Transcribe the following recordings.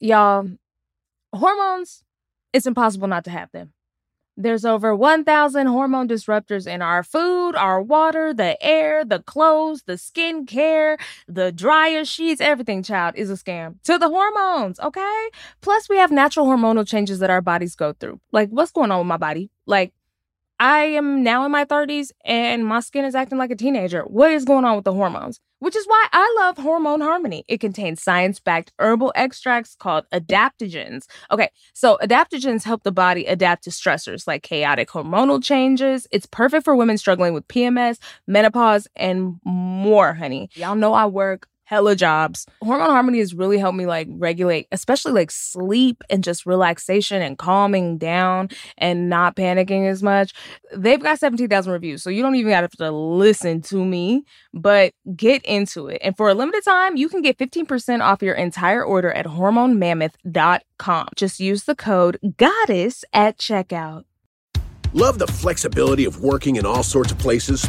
y'all, hormones, it's impossible not to have them. There's over 1,000 hormone disruptors in our food, our water, the air, the clothes, the skincare, the dryer sheets, everything, child, is a scam. To the hormones, okay? Plus, we have natural hormonal changes that our bodies go through. Like, what's going on with my body? Like, I am now in my 30s and my skin is acting like a teenager. What is going on with the hormones? Which is why I love Hormone Harmony. It contains science backed herbal extracts called adaptogens. Okay, so adaptogens help the body adapt to stressors like chaotic hormonal changes. It's perfect for women struggling with PMS, menopause, and more, honey. Y'all know I work hella jobs. Hormone Harmony has really helped me like regulate, especially like sleep and just relaxation and calming down and not panicking as much. They've got 17,000 reviews, so you don't even have to listen to me, but get into it. And for a limited time, you can get 15% off your entire order at hormonemammoth.com. Just use the code GODDESS at checkout. Love the flexibility of working in all sorts of places?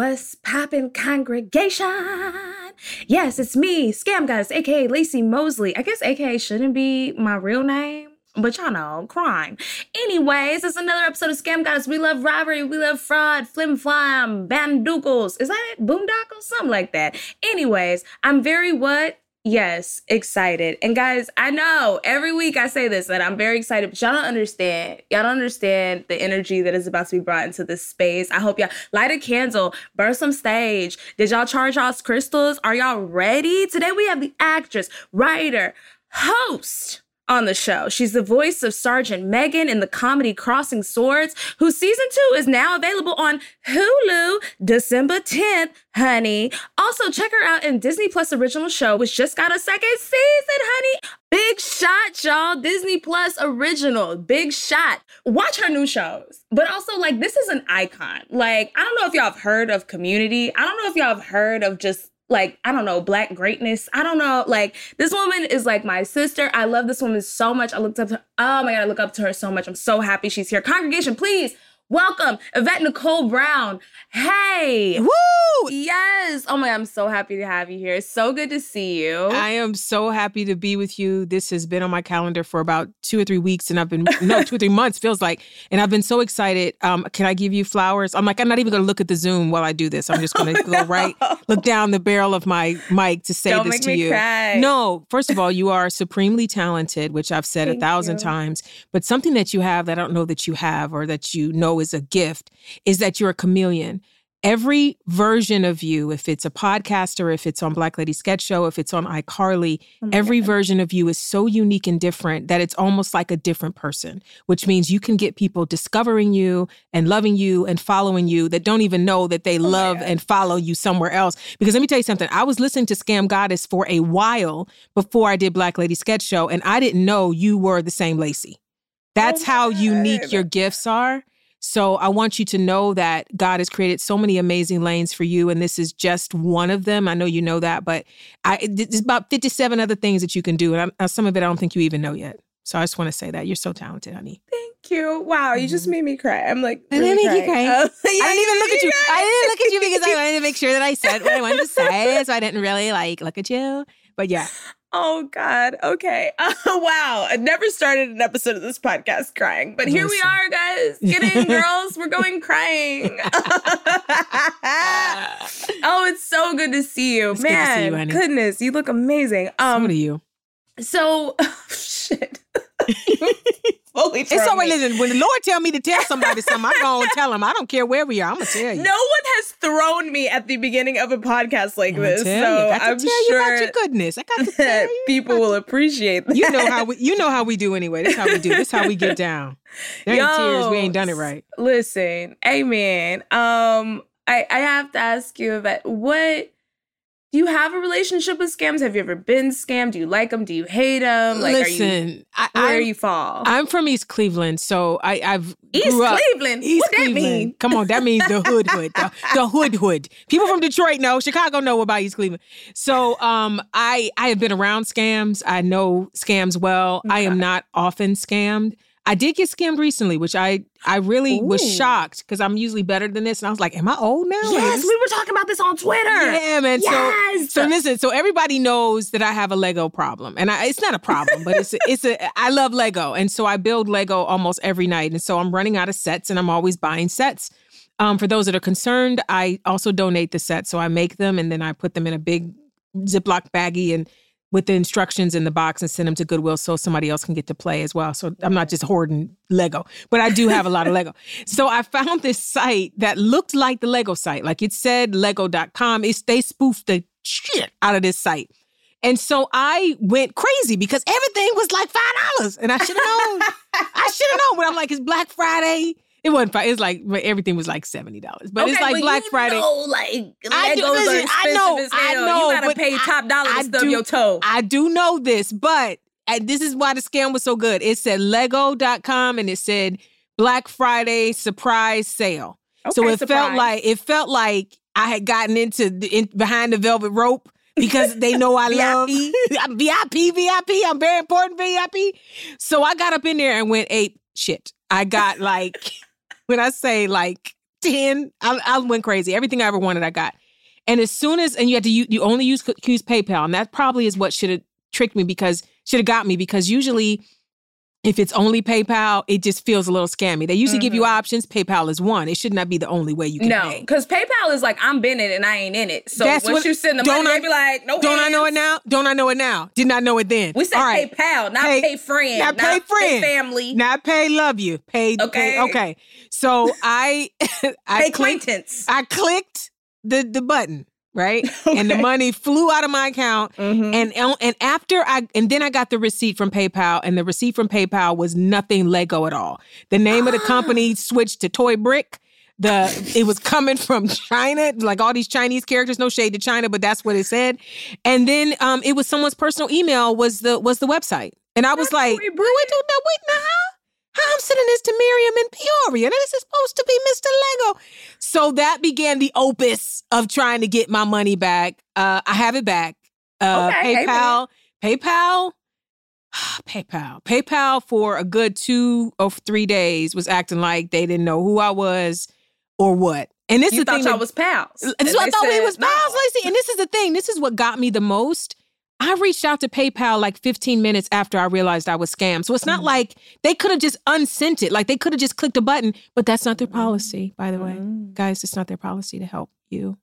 What's poppin' congregation? Yes, it's me, Scam Goddess, aka Laci Mosley. I guess aka shouldn't be my real name, but y'all know, crime. Anyways, it's another episode of Scam Goddess. We love robbery, we love fraud, flim flam, bandoogles. Is that it? Boondoggles? Something like that. Anyways, I'm very what? Yes, excited. And guys, I know every week I say this that I'm very excited, but y'all don't understand. Y'all don't understand the energy that is about to be brought into this space. I hope y'all light a candle, burn some sage. Did y'all charge y'all's crystals? Are y'all ready? Today we have the actress, writer, host on the show. She's the voice of Sergeant Megan in the comedy Crossing Swords, whose season two is now available on Hulu December 10th, honey. Also, check her out in Disney Plus original show, which just got a second season, honey. Big shot, y'all. Disney Plus original. Big shot. Watch her new shows. But also, like, this is an icon. Like, I don't know if y'all have heard of community. I don't know if y'all have heard of just like I don't know, black greatness. I don't know. Like this woman is like my sister. I love this woman so much. I looked up to. Oh my god, I look up to her so much. I'm so happy she's here. Congregation, please welcome Yvette Nicole Brown. Hey. Woo! Yes. Oh my god, I'm so happy to have you here. It's so good to see you. I am so happy to be with you. This has been on my calendar for about two or three weeks, and I've been no two or three months feels like, and I've been so excited. Um, can I give you flowers? I'm like, I'm not even going to look at the Zoom while I do this. I'm just going to go right, look down the barrel of my mic to say Don't this to you. cry. No, first of all, you are supremely talented, which I've said Thank a thousand you. times. But something that you have that I don't know that you have, or that you know is a gift, is that you're a chameleon every version of you, if it's a podcaster, if it's on Black Lady Sketch Show, if it's on iCarly, Oh every God. version of you is so unique and different that it's almost like a different person, which means you can get people discovering you and loving you and following you that don't even know that they Oh love and follow you somewhere else. Because let me tell you something, I was listening to Scam Goddess for a while before I did Black Lady Sketch Show, and I didn't know you were the same Laci. That's Oh how unique your gifts are. So I want you to know that God has created so many amazing lanes for you, and this is just one of them. I know you know that, but I there's about 57 other things that you can do, and I'm, uh, some of it I don't think you even know yet. So I just want to say that you're so talented, honey. Thank you. Wow, you just made me cry. I'm like, I didn't make you cry. Oh, I didn't even look at you. I didn't look at you because I wanted to make sure that I said what I wanted to say, so I didn't really like look at you. But yeah, Oh God. Okay. Oh wow. I never started an episode of this podcast crying, but here we are, guys. Get in, girls. We're going crying. oh, it's so good to see you, It's good to see man. you, goodness, you look amazing. um, what are you? So, shit. Fully. It's all right. me. Listen, when the Lord tell me to tell somebody something, I'm gonna tell them. I don't care where we are. I'm gonna tell you. No one has thrown me at the beginning of a podcast like I'm this, you. so I got to I'm tell you about sure your goodness. I got to tell you. people will appreciate that. You know how we. You know how we do anyway. This how we do. This how we get down. There ain't tears. We ain't done it right. Listen, amen. Um, I I have to ask you about what. Do you have a relationship with scams? Have you ever been scammed? Do you like them? Do you hate them? Like, are you Listen, I, where I'm, you fall? I'm from East Cleveland, so I, I've East grew up- Cleveland. East what that Cleveland. mean? Come on, that means the hood hood. The, the hood hood. People from Detroit know. Chicago know about East Cleveland. So um I I have been around scams. I know scams well. I am not often scammed. I did get scammed recently, which I I really was shocked because I'm usually better than this. And I was like, Am I old now? Yes, we were talking about this on Twitter. yeah, man. Yes. So, so listen. So everybody knows that I have a Lego problem, and I, it's not a problem, but it's a, it's a. I love Lego, and so I build Lego almost every night, and so I'm running out of sets, and I'm always buying sets. Um, for those that are concerned, I also donate the sets, so I make them, and then I put them in a big Ziploc baggie and with the instructions in the box and send them to Goodwill so somebody else can get to play as well. So I'm not just hoarding Lego, but I do have a lot of Lego. So I found this site that looked like the Lego site. Like it said lego.com. It's they spoofed the shit out of this site. And so I went crazy because everything was like five dollars. And I should have known. I should have known. But I'm like, it's Black Friday. It wasn't. It's like everything was like seventy dollars. But it's like well, Black Friday. Know, like I do- listen, I know, I know, you gotta pay top dollar I to stub do- your toe. I do know this, but and this is why the scam was so good. It said lego.com and it said Black Friday surprise sale. so Okay, it felt like it felt like I had gotten into the, in, behind the velvet rope because they know I love I'm VIP, VIP. I'm very important VIP. So I got up in there and went ape shit. I got like when I say like 10, I, I went crazy. Everything I ever wanted, I got. And as soon as, and you had to, you, you only use, use PayPal. And that probably is what should have tricked me because, should have got me because usually if it's only PayPal, it just feels a little scammy. They usually give you options. PayPal is one. It should not be the only way you can Mm-hmm. No, because PayPal is like I'm in it and I ain't in it. So That's once what- you send the don't money, I- they be like, no. Don't I know it now? Don't I know it now? Did not know it then. We said right. PayPal, not Pay- pay, friend, not pay friend. family, Not pay love you. Pay Okay. pay- okay. So I I clicked, acquaintance. I clicked the the button, right? And the money flew out of my account. Mhm. And and after I and then I got the receipt from PayPal, and the receipt from PayPal was nothing Lego at all. The name of the company switched to Toy Brick. The it was coming from China, like all these Chinese characters. No shade to China, but that's what it said. And then um, it was someone's personal email was the was the website, and I was Not like, Toy wait, Brick. wait, no, wait, now how I'm sending this to Miriam in Peoria, and this is supposed to be Mr. Lego. So that began the opus of trying to get my money back. Uh, I have it back. Uh, Okay, PayPal, PayPal, PayPal, PayPal for a good two or three days was acting like they didn't know who I was or what. And this you is the thought thing. y'all that- was pals. this is what I thought we said, was no. pals, Laci. And this is the thing. This is what got me the most. I reached out to PayPal like 15 minutes after I realized I was scammed. So it's not Mhm. like they could have just unsent it. Like they could have just clicked a button, but that's not their policy, by the way. Mm. Guys, it's not their policy to help you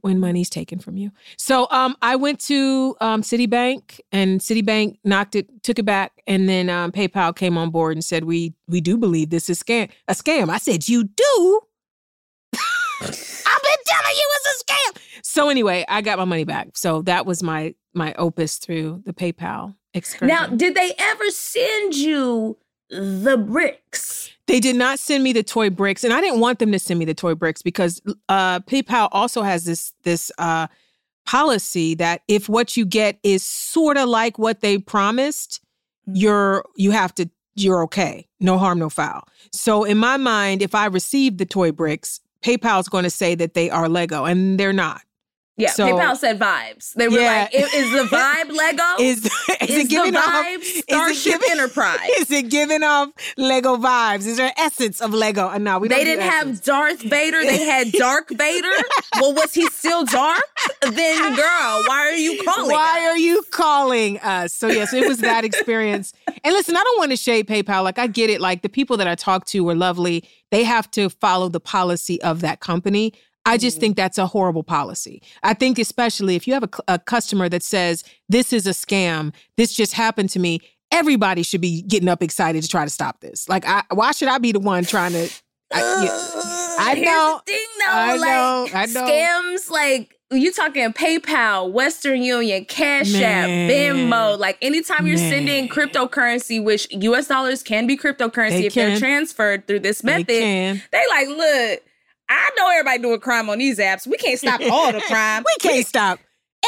when money's taken from you. So um, I went to um, Citibank and Citibank knocked it, took it back, and then um, PayPal came on board and said, "We we do believe this is scam a scam." I said, "You do." I've been telling you it's a scam. So anyway, I got my money back. So that was my my opus through the PayPal excursion. Now, did they ever send you the bricks? They did not send me the toy bricks, and I didn't want them to send me the toy bricks because uh, PayPal also has this this uh, policy that if what you get is sort of like what they promised, you're you have to you're okay, no harm, no foul. So in my mind, if I received the toy bricks, PayPal's going to say that they are Lego, and they're not. Yeah, So- PayPal said vibes. They were Yeah. like, "Is the vibe Lego? Is is, Is it giving off? is Starship giving- Enterprise?" Is it giving off Lego vibes? Is there essence of Lego? Uh, no, we they didn't essence. have Darth Vader. They had Dark Vader. well, was he still dark? Then, girl, why are you calling? Why us? are you calling us? So yes, it was that experience. and listen, I don't want to shade PayPal. Like I get it. Like the people that I talked to were lovely. They have to follow the policy of that company. I just mm-hmm. think that's a horrible policy. I think especially if you have a, a customer that says this is a scam, this just happened to me. everybody should be getting up excited to try to stop this. Like, I, why should I be the one trying to? I, yeah, I know. thing, though. I know, I know. Scams like you talking PayPal, Western Union, Cash App, Man. Venmo. Like anytime you're sending cryptocurrency, which U.S. dollars can be cryptocurrency They if they're transferred through this method. can. They like, look, I know everybody doing crime on these apps. We can't stop all the crime. We can't stop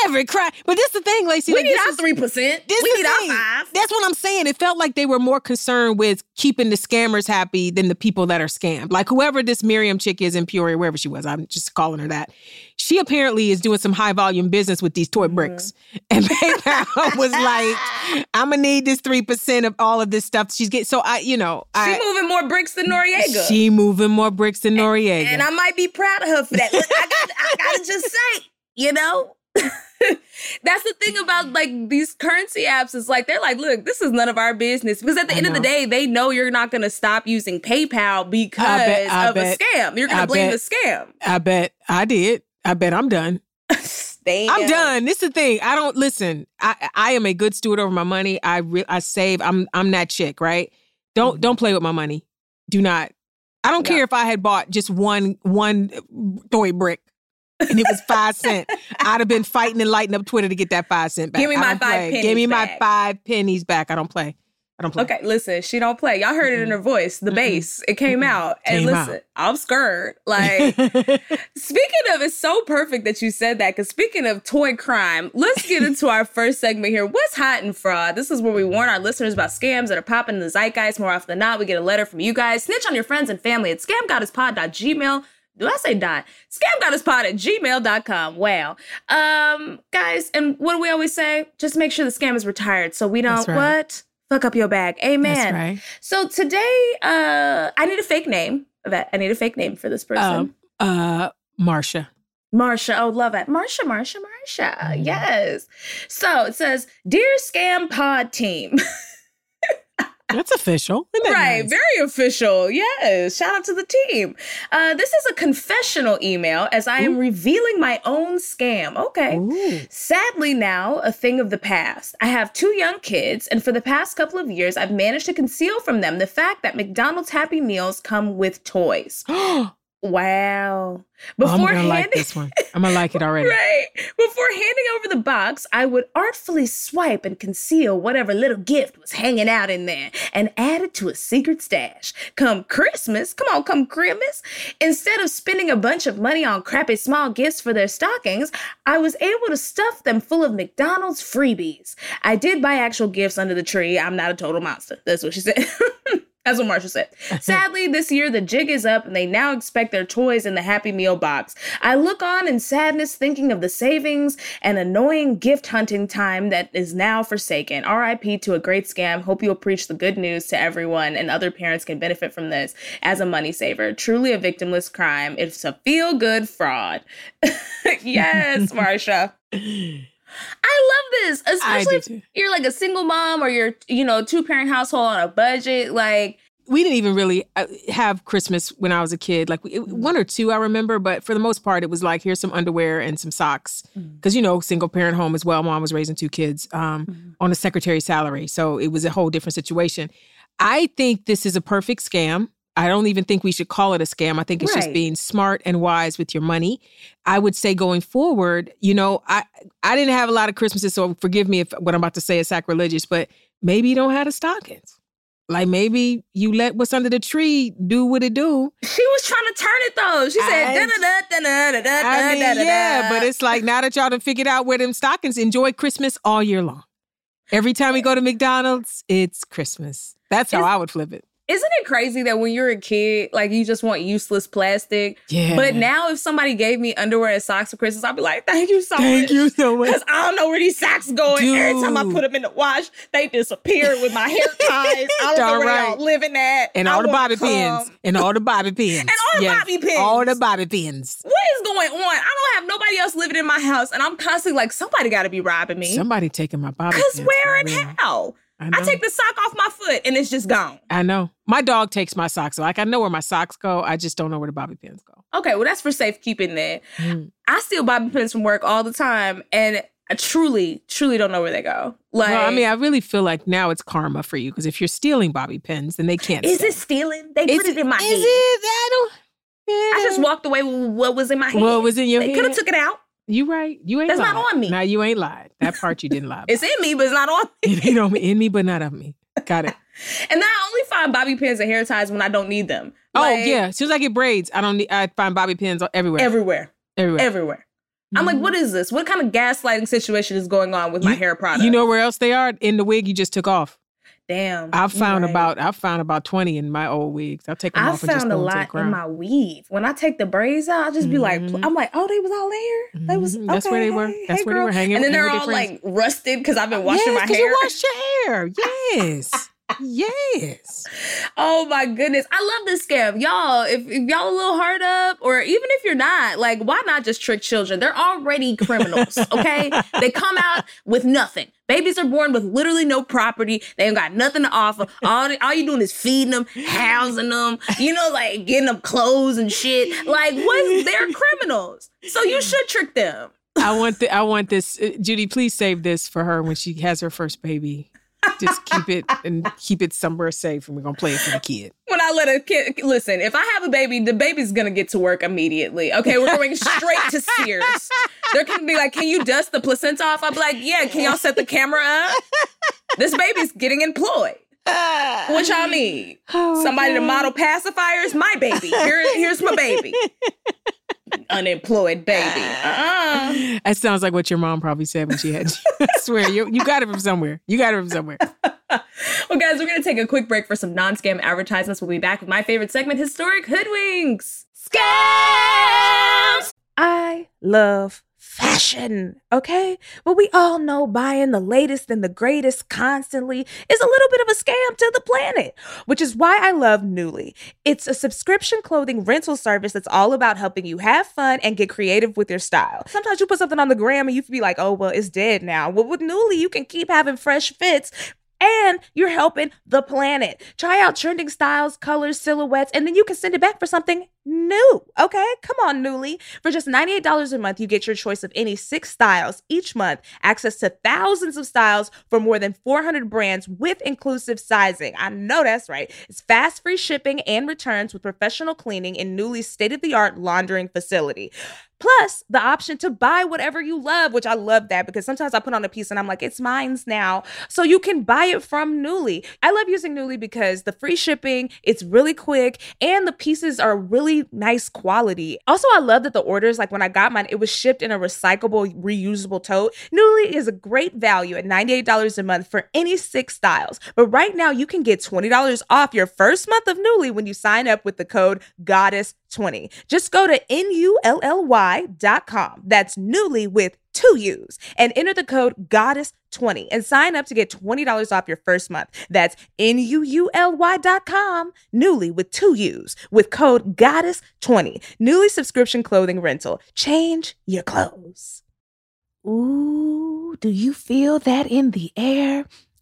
every crime. But this is the thing, Laci. We like, need this our three percent. This We need our five. That's what I'm saying. It felt like they were more concerned with keeping the scammers happy than the people that are scammed. Like whoever this Miriam chick is in Peoria, wherever she was, I'm just calling her that. She apparently is doing some high volume business with these toy bricks. Mm-hmm. And PayPal was like, I'm gonna need this three percent of all of this stuff she's getting. So I, you know, She I moving more bricks than Noriega. she moving more bricks than Noriega. and I might be proud of her for that. Look, I got I gotta just say, you know. That's the thing about like these currency apps is like they're like, look, this is none of our business because at the I end of the day, they know you're not going to stop using PayPal because bet- I of bet- a scam. You're going to blame bet. the scam. I bet I did. I bet I'm done. Damn. I'm done. This is the thing. I don't listen. I I am a good steward over my money. I re- I save. I'm I'm that chick, right? Don't mm-hmm. don't play with my money. Do not. I don't No. care if I had bought just one one toy brick and it was five cent. I'd have been fighting and lighting up Twitter to get that five cent back. Give me my five play. Give pennies me my back. five pennies back. I don't play. I don't play. Okay, listen, she don't play. Y'all heard it in her voice, the Mm-mm. bass. It came Mm-mm. out. And listen, out. I'm scared. Like, Speaking of, it's so perfect that you said that. Because speaking of toy crime, let's get into our first segment here. What's hot in fraud? This is where we warn our listeners about scams that are popping in the zeitgeist. More often than not, we get a letter from you guys. Snitch on your friends and family at scamgoddesspod.gmail. Do I say dot? Scamgoddesspod at gmail.com. Wow. Um, guys, and what do we always say? Just make sure the scam is retired so we don't right. what? Fuck up your bag. Amen. That's right. So today, uh, I need a fake name. I need a fake name for this person. Um, uh, Marsha. Marsha, oh, love it. Marsha, Marsha, Marsha. Mhm. Yes. So it says, Dear Scam Pod Team. That's official. Isn't that right. nice? Very official. Yes. Shout out to the team. Uh, this is a confessional email as I am Ooh. revealing my own scam. Okay. Ooh. Sadly, now a thing of the past. I have two young kids, and for the past couple of years, I've managed to conceal from them the fact that McDonald's Happy Meals come with toys. Wow. Oh, I'm gonna like this one. I'm gonna like it already. Right. Before handing over the box, I would artfully swipe and conceal whatever little gift was hanging out in there and add it to a secret stash. Come Christmas, come on, come Christmas. Instead of spending a bunch of money on crappy small gifts for their stockings, I was able to stuff them full of McDonald's freebies. I did buy actual gifts under the tree. I'm not a total monster. That's what she said. That's what Marsha said. Sadly, this year the jig is up and they now expect their toys in the Happy Meal box. I look on in sadness, thinking of the savings and annoying gift hunting time that is now forsaken. RIP to a great scam. Hope you'll preach the good news to everyone and other parents can benefit from this as a money saver. Truly a victimless crime. It's a feel good fraud. yes, Marsha. I love this, especially if too. you're like a single mom or you're, you know, two parent household on a budget. Like, we didn't even really uh, have Christmas when I was a kid. Like we- one or two, I remember, but for the most part, it was like here's some underwear and some socks. Because you know, single parent home as well. Mom was raising two kids um, on a secretary salary, so it was a whole different situation. I think this is a perfect scam. I don't even think we should call it a scam. I think it's just being smart and wise with your money. I would say going forward, you know, I I didn't have a lot of Christmases, so forgive me if what I'm about to say is sacrilegious, but maybe you don't have the stockings. Like maybe you let what's under the tree do what it do. she was trying to turn it though. She said, I- da da da da da da I mean, da da. yeah, but it's like now that y'all done figured out where them stockings, enjoy Christmas all year long. Every time we go to McDonald's, it's Christmas. That's how Is- I would flip it. Isn't it crazy that when you're a kid, like you just want useless plastic? Yeah. But now, if somebody gave me underwear and socks for Christmas, I'd be like, "Thank you so Thank much." Thank you so much. Because I don't know where these socks going. Every time I put them in the wash, they disappear with my hair ties. I don't know where right. y'all living at. And I all the bobby pins. And all the bobby pins. And all the bobby pins. All the bobby pins. What is going on? I don't have nobody else living in my house, and I'm constantly like, somebody got to be robbing me. Somebody taking my bobby Cause pins. where and how? I. I take the sock off my foot and it's just gone. I know. My dog takes my socks. Like I know where my socks go. I just don't know where the bobby pins go. Okay, well that's for safekeeping then. Mm. I steal bobby pins from work all the time, and I truly, truly don't know where they go. Like, well, I mean, I really feel like now it's karma for you because if you're stealing bobby pins, then they can't. is stay. it stealing? They Is put it in my is head. it? I don't. I just walked away with what was in my head. What was in your hand? They head? could have took it out. You right. You ain't That's lied. not on me. Now you ain't lied. That part you didn't lie. It's in me, but it's not on me. it ain't on me, in me, but not of me. Got it. And then I only find bobby pins and hair ties when I don't need them. oh Like, yeah. As soon as I get braids, I don't need. I find bobby pins everywhere. everywhere, everywhere. everywhere. I'm like, what is this? What kind of gaslighting situation is going on with my hair product? You know where else they are? In the wig you just took off. Damn. I've found right. about. I've found about twenty in my old wigs. I'll take them I off and just found a throw them to the lot in my weave. When I take the braids out, I'll just be like, Mhm. I'm like, oh, they was all there. They was Mhm. That's where they were. hey, That's hey, where they were hanging- And then they're all like rusted because I've been washing yes, my hair. You washed your hair. Yes. yes. Oh my goodness. I love this scam. Y'all, if, if y'all a little hard up, or even if you're not, like, why not just trick children? They're already criminals, okay? they come out with nothing. Babies are born with literally no property. They ain't got nothing to offer. All, all you doing is feeding them, housing them, you know, like getting them clothes and shit. Like, what? They're criminals. So you should trick them. I want the, I want this. uh, Judy, please save this for her when she has her first baby. Just keep it and keep it somewhere safe, and we're gonna play it for the kid. when I let a kid listen, if I have a baby, the baby's gonna get to work immediately. Okay, we're going straight to Sears. They're gonna be like, "Can you dust the placenta off?" I'll be like, "Yeah." Can y'all set the camera up? This baby's getting employed. What y'all need? Oh, Somebody to model pacifiers? My baby. Here, here's my baby. Unemployed baby. Uh-uh. That sounds like what your mom probably said when she had you. I swear, you you got it from somewhere. You got it from somewhere. Well, guys, we're going to take a quick break for some non scam advertisements. We'll be back with my favorite segment, Historic Hoodwinks. Scams! I love fashion, okay? But we all know buying the latest and the greatest constantly is a little bit of a scam to the planet, which is why I love Nuuly. It's a subscription clothing rental service that's all about helping you have fun and get creative with your style. Sometimes you put something on the gram and you be like, oh, well, it's dead now. Well, with Nuuly, you can keep having fresh fits and you're helping the planet. Try out trending styles, colors, silhouettes, and then you can send it back for something new. Okay? Come on, Nuuly. For just $98 a month, you get your choice of any six styles each month, access to thousands of styles for more than 400 brands with inclusive sizing. I know that's right. It's fast free shipping and returns with professional cleaning in Nuuly's state of the art laundering facility. Plus, the option to buy whatever you love, which I love that because sometimes I put on a piece and I'm like, it's mine's now. So you can buy it from Nuuly. I love using Nuuly because the free shipping, it's really quick, and the pieces are really nice quality. Also, I love that the orders, like when I got mine, it was shipped in a recyclable, reusable tote. Nuuly is a great value at $98 a month for any six styles. But right now, you can get $20 off your first month of Nuuly when you sign up with the code GODDESS20. Just go to NUULY.com. That's Nuuly with two use and enter the code GODDESS20 and sign up to get $20 off your first month. That's N-U-U-L-Y.com. Nuuly with two U's with code GODDESS20. Nuuly subscription clothing rental. Change your clothes. Ooh, do you feel that in the air?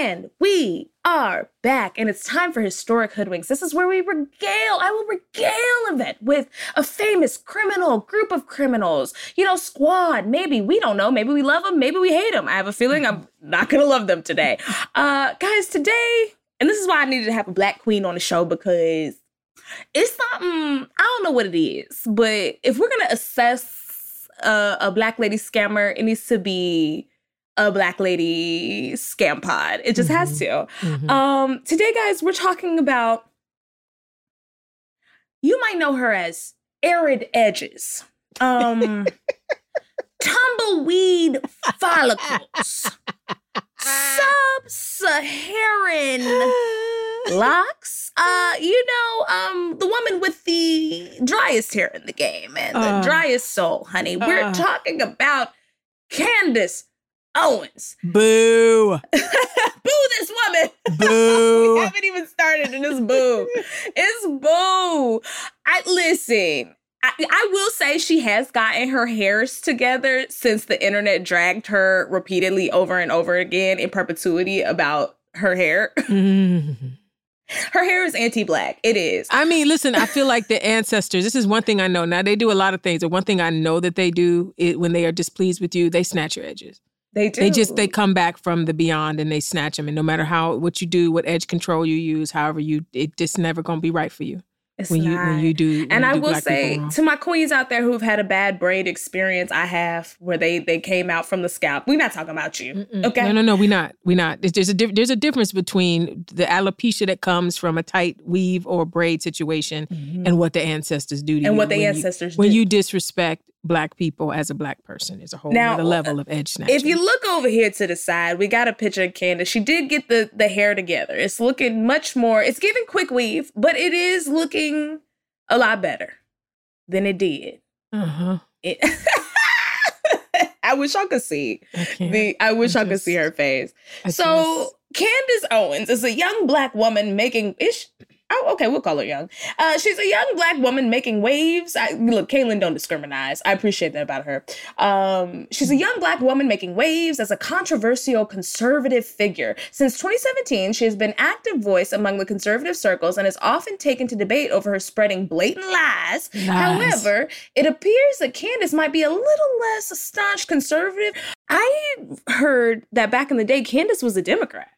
And we are back, and it's time for Historic Hoodwinks. This is where we regale, I will regale of it with a famous criminal, group of criminals, you know, squad. Maybe, we don't know. Maybe we love them, maybe we hate them. I have a feeling I'm not gonna love them today. Uh, guys, today, and this is why I needed to have a black queen on the show because it's something, I don't know what it is, but if we're gonna assess a, a black lady scammer, it needs to be a black lady scam pod. It just has to. Mhm. Um, today, guys, we're talking about. You might know her as Arid Edges, um, tumbleweed follicles, sub-Saharan locks. Uh, you know, um, the woman with the driest hair in the game and the Uh. driest soul, honey. We're Uh. talking about Candace Owens. Boo. boo this woman. Boo. we haven't even started and it's boo. it's boo. I listen. I, I will say she has gotten her hairs together since the internet dragged her repeatedly over and over again in perpetuity about her hair. Mhm. Her hair is anti-black. It is. I mean, listen, I feel like the ancestors, this is one thing I know. Now, they do a lot of things, but one thing I know that they do it, when they are displeased with you, they snatch your edges. They do. They just, they come back from the beyond and they snatch them. And no matter how, what you do, what edge control you use, however you, it just never going to be right for you It's when you, when you do. when And you I do will say to my queens out there who've had a bad braid experience, I have where they they came out from the scalp. We're not talking about you, Mm-mm. okay? No, no, no, we not. We not. There's, a diff- there's a difference between the alopecia that comes from a tight weave or braid situation and what the ancestors do to you. Mm-hmm. and what the when you- ancestors when you disrespect black people as a black person is a whole Now, other level of edge snatching. If you look over here to the side, we got a picture of Candace. She did get the the hair together. It's looking much more. It's giving quick weave, but it is looking a lot better than it did. uh-huh. It, I wish I could see I the. I wish I, could just- see her face. I So Candace Owens is a young black woman making ish. Oh, okay, we'll call her young. Uh, she's a young black woman making waves. I, look, Kaelyn don't discriminate. I appreciate that about her. Um, she's a young black woman making waves as a controversial conservative figure. Since 2017, she has been active voice among the conservative circles and is often taken to debate over her spreading blatant lies. Lies. However, it appears that Candace might be a little less a staunch conservative. I heard that back in the day, Candace was a Democrat.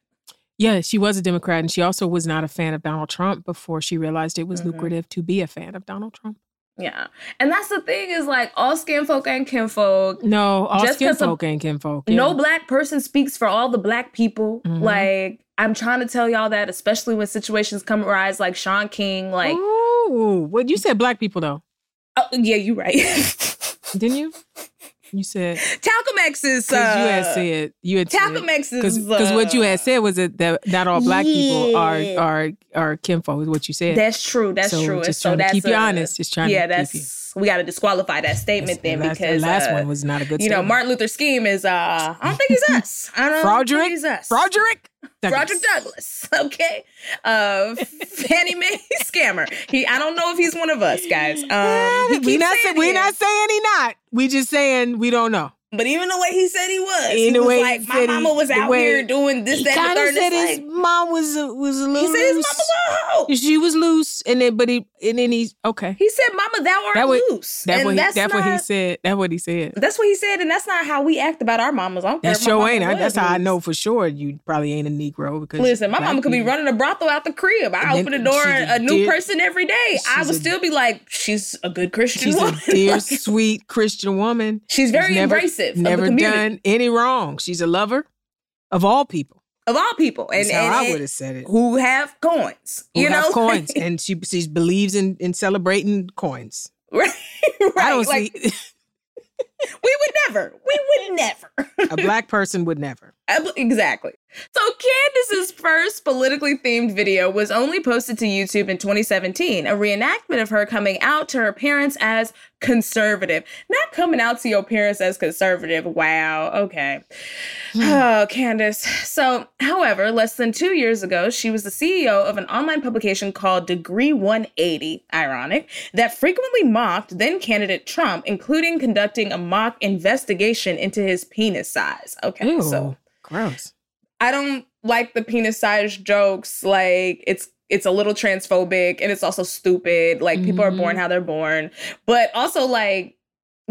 Yeah, she was a Democrat, and she also was not a fan of Donald Trump before she realized it was Mhm. lucrative to be a fan of Donald Trump. Yeah. And that's the thing is like all skin folk and kinfolk. No, all Just skin folk ain't kinfolk. No yeah. black person speaks for all the black people. Mhm. Like, I'm trying to tell y'all that, especially when situations come arise like Shaun King. Like, Ooh, what you said? Black people though, oh, yeah, you right. didn't you? You said Talcum X is. because Uh, you had said you had Talcum X is. because what you uh, had said was that, that not all black people are are are kinfolk. Is what you said. That's true. That's so true. And Just so trying to that's keep you honest. Just trying yeah, to that's keep you. We got to disqualify that statement then last, because the last uh, one was not a good. you know. Martin Luther scheme is uh I don't think he's us. I don't Broderick? think he's us. Broderick. Broderick Douglas. Okay. Uh Fannie Mae scammer. He I don't know if he's one of us, guys. Um we not saying we not saying he not. We just saying we don't know. But even the way he said he was, he was way he like, my mama was out here doing this, he that, and the third. said his like, mom was a, was a little. he said his loose. mama was a hoe. She was loose, and then but he and then he's okay. He said, "Mama, thou art That what- loose." That's and what he, that's that's what he said. That's what he said. That's what he said, and that's not how we act about our mamas. I don't That sure ain't. I- That's how I know for sure you probably ain't a Negro because Listen, my mama could be running a brothel out the crib. I open the door, a a new dear- person every day. I would a- still be like, she's a good Christian She's a dear, Like, sweet Christian woman. she's very who's never, Never of the community done any wrong. She's a lover of all people. of all people, and, That's how I would have said it. who have coins. Who you have know, coins, and she she believes in in celebrating coins. right? right. I don't like, see We would never. We would never. a black person would never. Exactly. So Candace's first politically themed video was only posted to YouTube in 2017, a reenactment of her coming out to her parents as conservative. Not coming out to your parents as conservative. Wow. Okay. Hmm. Oh, Candace. So, however, less than two years ago, she was the CEO of an online publication called Degree 180, ironic, that frequently mocked then candidate Trump, including conducting a mock investigation into his penis size. Okay. Ew, So, gross. I don't like the penis size jokes. Like it's it's a little transphobic and it's also stupid. Like people are born Mhm. how they're born. But also like,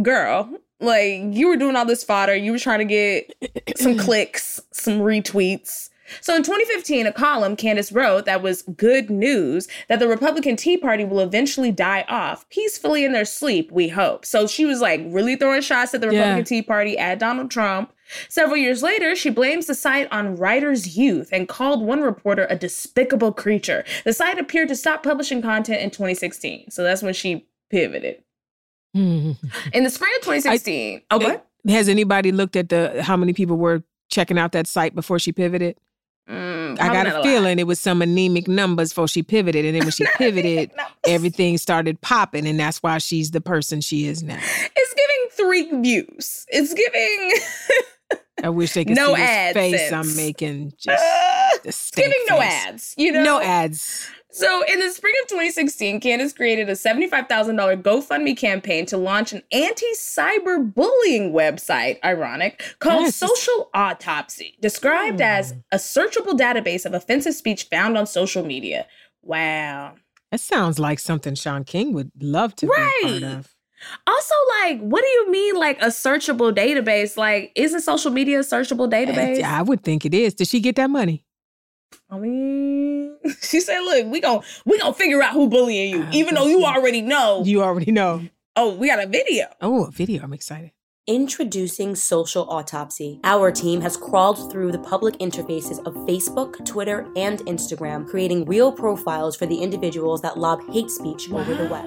girl, like you were doing all this fodder. You were trying to get some clicks, some retweets. So in 2015, a column Candace wrote that was good news that the Republican Tea Party will eventually die off peacefully in their sleep, we hope. So she was like really throwing shots at the Yeah. Republican Tea Party, at Donald Trump. Several years later, she blames the site on writer's youth and called one reporter a despicable creature. The site appeared to stop publishing content in 2016. So that's when she pivoted. In the spring of 2016, oh, what? Has anybody looked at the how many people were checking out that site before she pivoted? Mm, I got a feeling it was some anemic numbers before she pivoted, and then when she pivoted, everything started popping, and that's why she's the person she is now. It's giving three views. It's giving I wish they could No see this face. I'm making. Just stank giving no face. ads. You know, No ads. So, in the spring of 2016, Candace created a $75,000 GoFundMe campaign to launch an anti cyberbullying website, ironic, called Yes, Social Autopsy, described as hmm. a searchable database of offensive speech found on social media. Wow. That sounds like something Shaun King would love to be part of. Also, like, what do you mean, like, a searchable database? Like, isn't social media a searchable database? I would think it is. Did she get that money? I mean, she said, "Look, we gon' we gonna figure out who bullying you, Ah, even though you it. already know." You already know. oh, we got a video. Oh, a video. I'm excited. Introducing Social Autopsy. Our team has crawled through the public interfaces of Facebook, Twitter, and Instagram, creating real profiles for the individuals that lob hate speech over the web.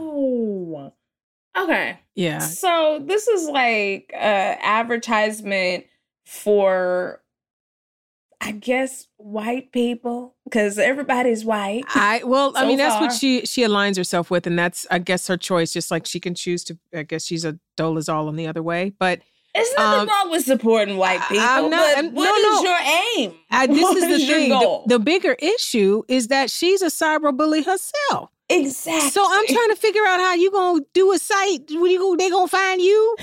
Okay. Yeah. So this is like uh advertisement for I guess white people because everybody's white. I well, I So mean, that's what she she aligns herself with, and that's I guess her choice. Just like she can choose to, I guess she's a Dola's all in the other way. But There's nothing Um, wrong with supporting white people. I'm not- but I'm- what no, is no. your aim? I, this What is the your thing. The, goal? the bigger issue is that she's a cyber bully herself. Exactly. So I'm trying to figure out how you gonna do a site. When you they gonna find you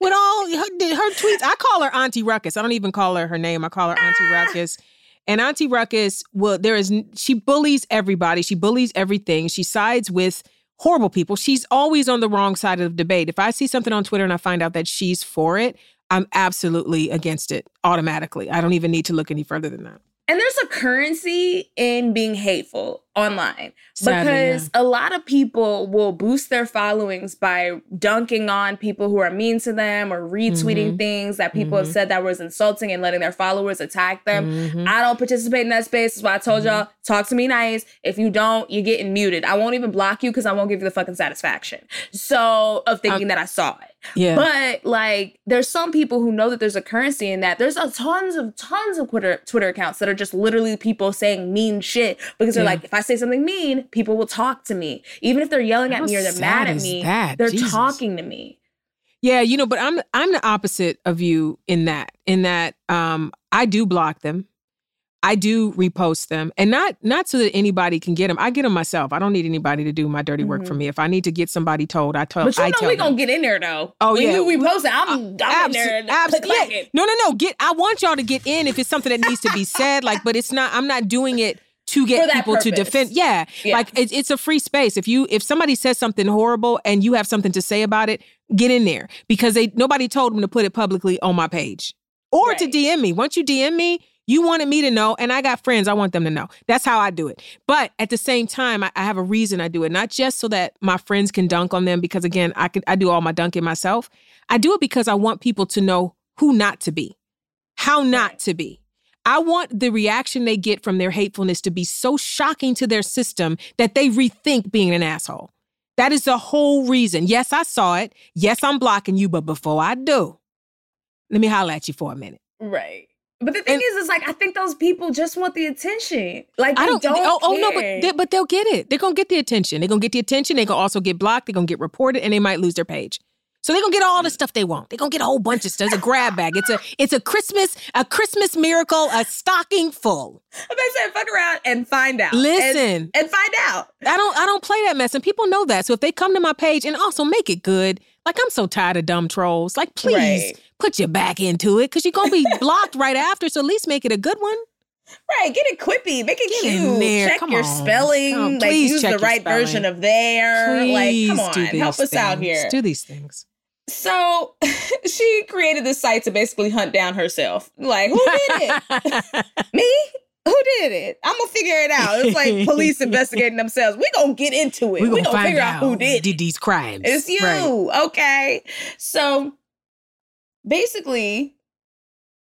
with all her, her tweets. I call her Auntie Ruckus. I don't even call her her name. I call her Auntie ah. Ruckus. And Auntie Ruckus, well, there is she bullies everybody. She bullies everything. She sides with horrible people. She's always on the wrong side of the debate. If I see something on Twitter and I find out that she's for it, I'm absolutely against it automatically. I don't even need to look any further than that. And there's a currency in being hateful online Sadly, because yeah. a lot of people will boost their followings by dunking on people who are mean to them or retweeting Mhm. things that people have Mhm. said that was insulting and letting their followers attack them. Mhm. I don't participate in that space. That's why I told Mm-hmm. y'all, talk to me nice. If you don't, you're getting muted. I won't even block you because I won't give you the fucking satisfaction. So of thinking that I saw it. Yeah. But like, there's some people who know that there's a currency in that. There's a tons of tons of Twitter Twitter accounts that are just literally people saying mean shit because they're Yeah. like, if I say something mean, people will talk to me, even if they're yelling at me or they're mad at me. that? They're Jesus. talking to me. Yeah, you know, but I'm I'm the opposite of you in that in that um I do block them. I do repost them and not not so that anybody can get them. I get them myself. I don't need anybody to do my dirty work for mm-hmm. me. If I need to get somebody told, I tell But you I know we them. gonna get in there though. Oh, when yeah. you repost it, I'm, uh, I'm in there. abso- yeah. No, no, no. Get I want y'all to get in if it's something that needs to be said. Like, but it's not. I'm not doing it to get people to defend. Yeah, Yeah. like it's it's a free space. If you if somebody says something horrible and you have something to say about it, get in there because they nobody told them to put it publicly on my page or to DM me. Once you DM me. You wanted me to know, and I got friends. I want them to know. That's how I do it. But at the same time, I, I have a reason I do it, not just so that my friends can dunk on them. Because again, I can I do all my dunking myself. I do it because I want people to know who not to be, how not to be. I want the reaction they get from their hatefulness to be so shocking to their system that they rethink being an asshole. That is the whole reason. Yes, I saw it. Yes, I'm blocking you, but before I do, let me holler at you for a minute. Right. But the thing And- is, is like I think those people just want the attention. Like I don't. don't. oh, oh no, but they, but they'll get it. They're gonna get the attention. They're gonna get the attention. They're gonna also get blocked. They're gonna get reported, and they might lose their page. So they're gonna get all the stuff they want. They're gonna get a whole bunch of stuff. It's a grab bag. It's a it's a Christmas a Christmas miracle. A stocking full. I'm said, fuck around and find out. Listen. and, and find out. I don't I don't play that mess, and people know that. So if they come to my page and also make it good, like I'm so tired of dumb trolls. Like please Right. put your back into it because you're gonna be blocked right after. So at least make it a good one. Right, get it quippy, make it Get in cute. there, Check come your on. spelling, on, like please use the right version of there. like, come Please on, help these us out things. here. Do these things. So she created this site to basically hunt down herself. Like, who did it? Me? Who did it? I'm gonna figure it out. It's like police investigating themselves. We gonna get into it. We're gonna, gonna, figure out out who did did these crimes. It's you. Right. Okay. So basically,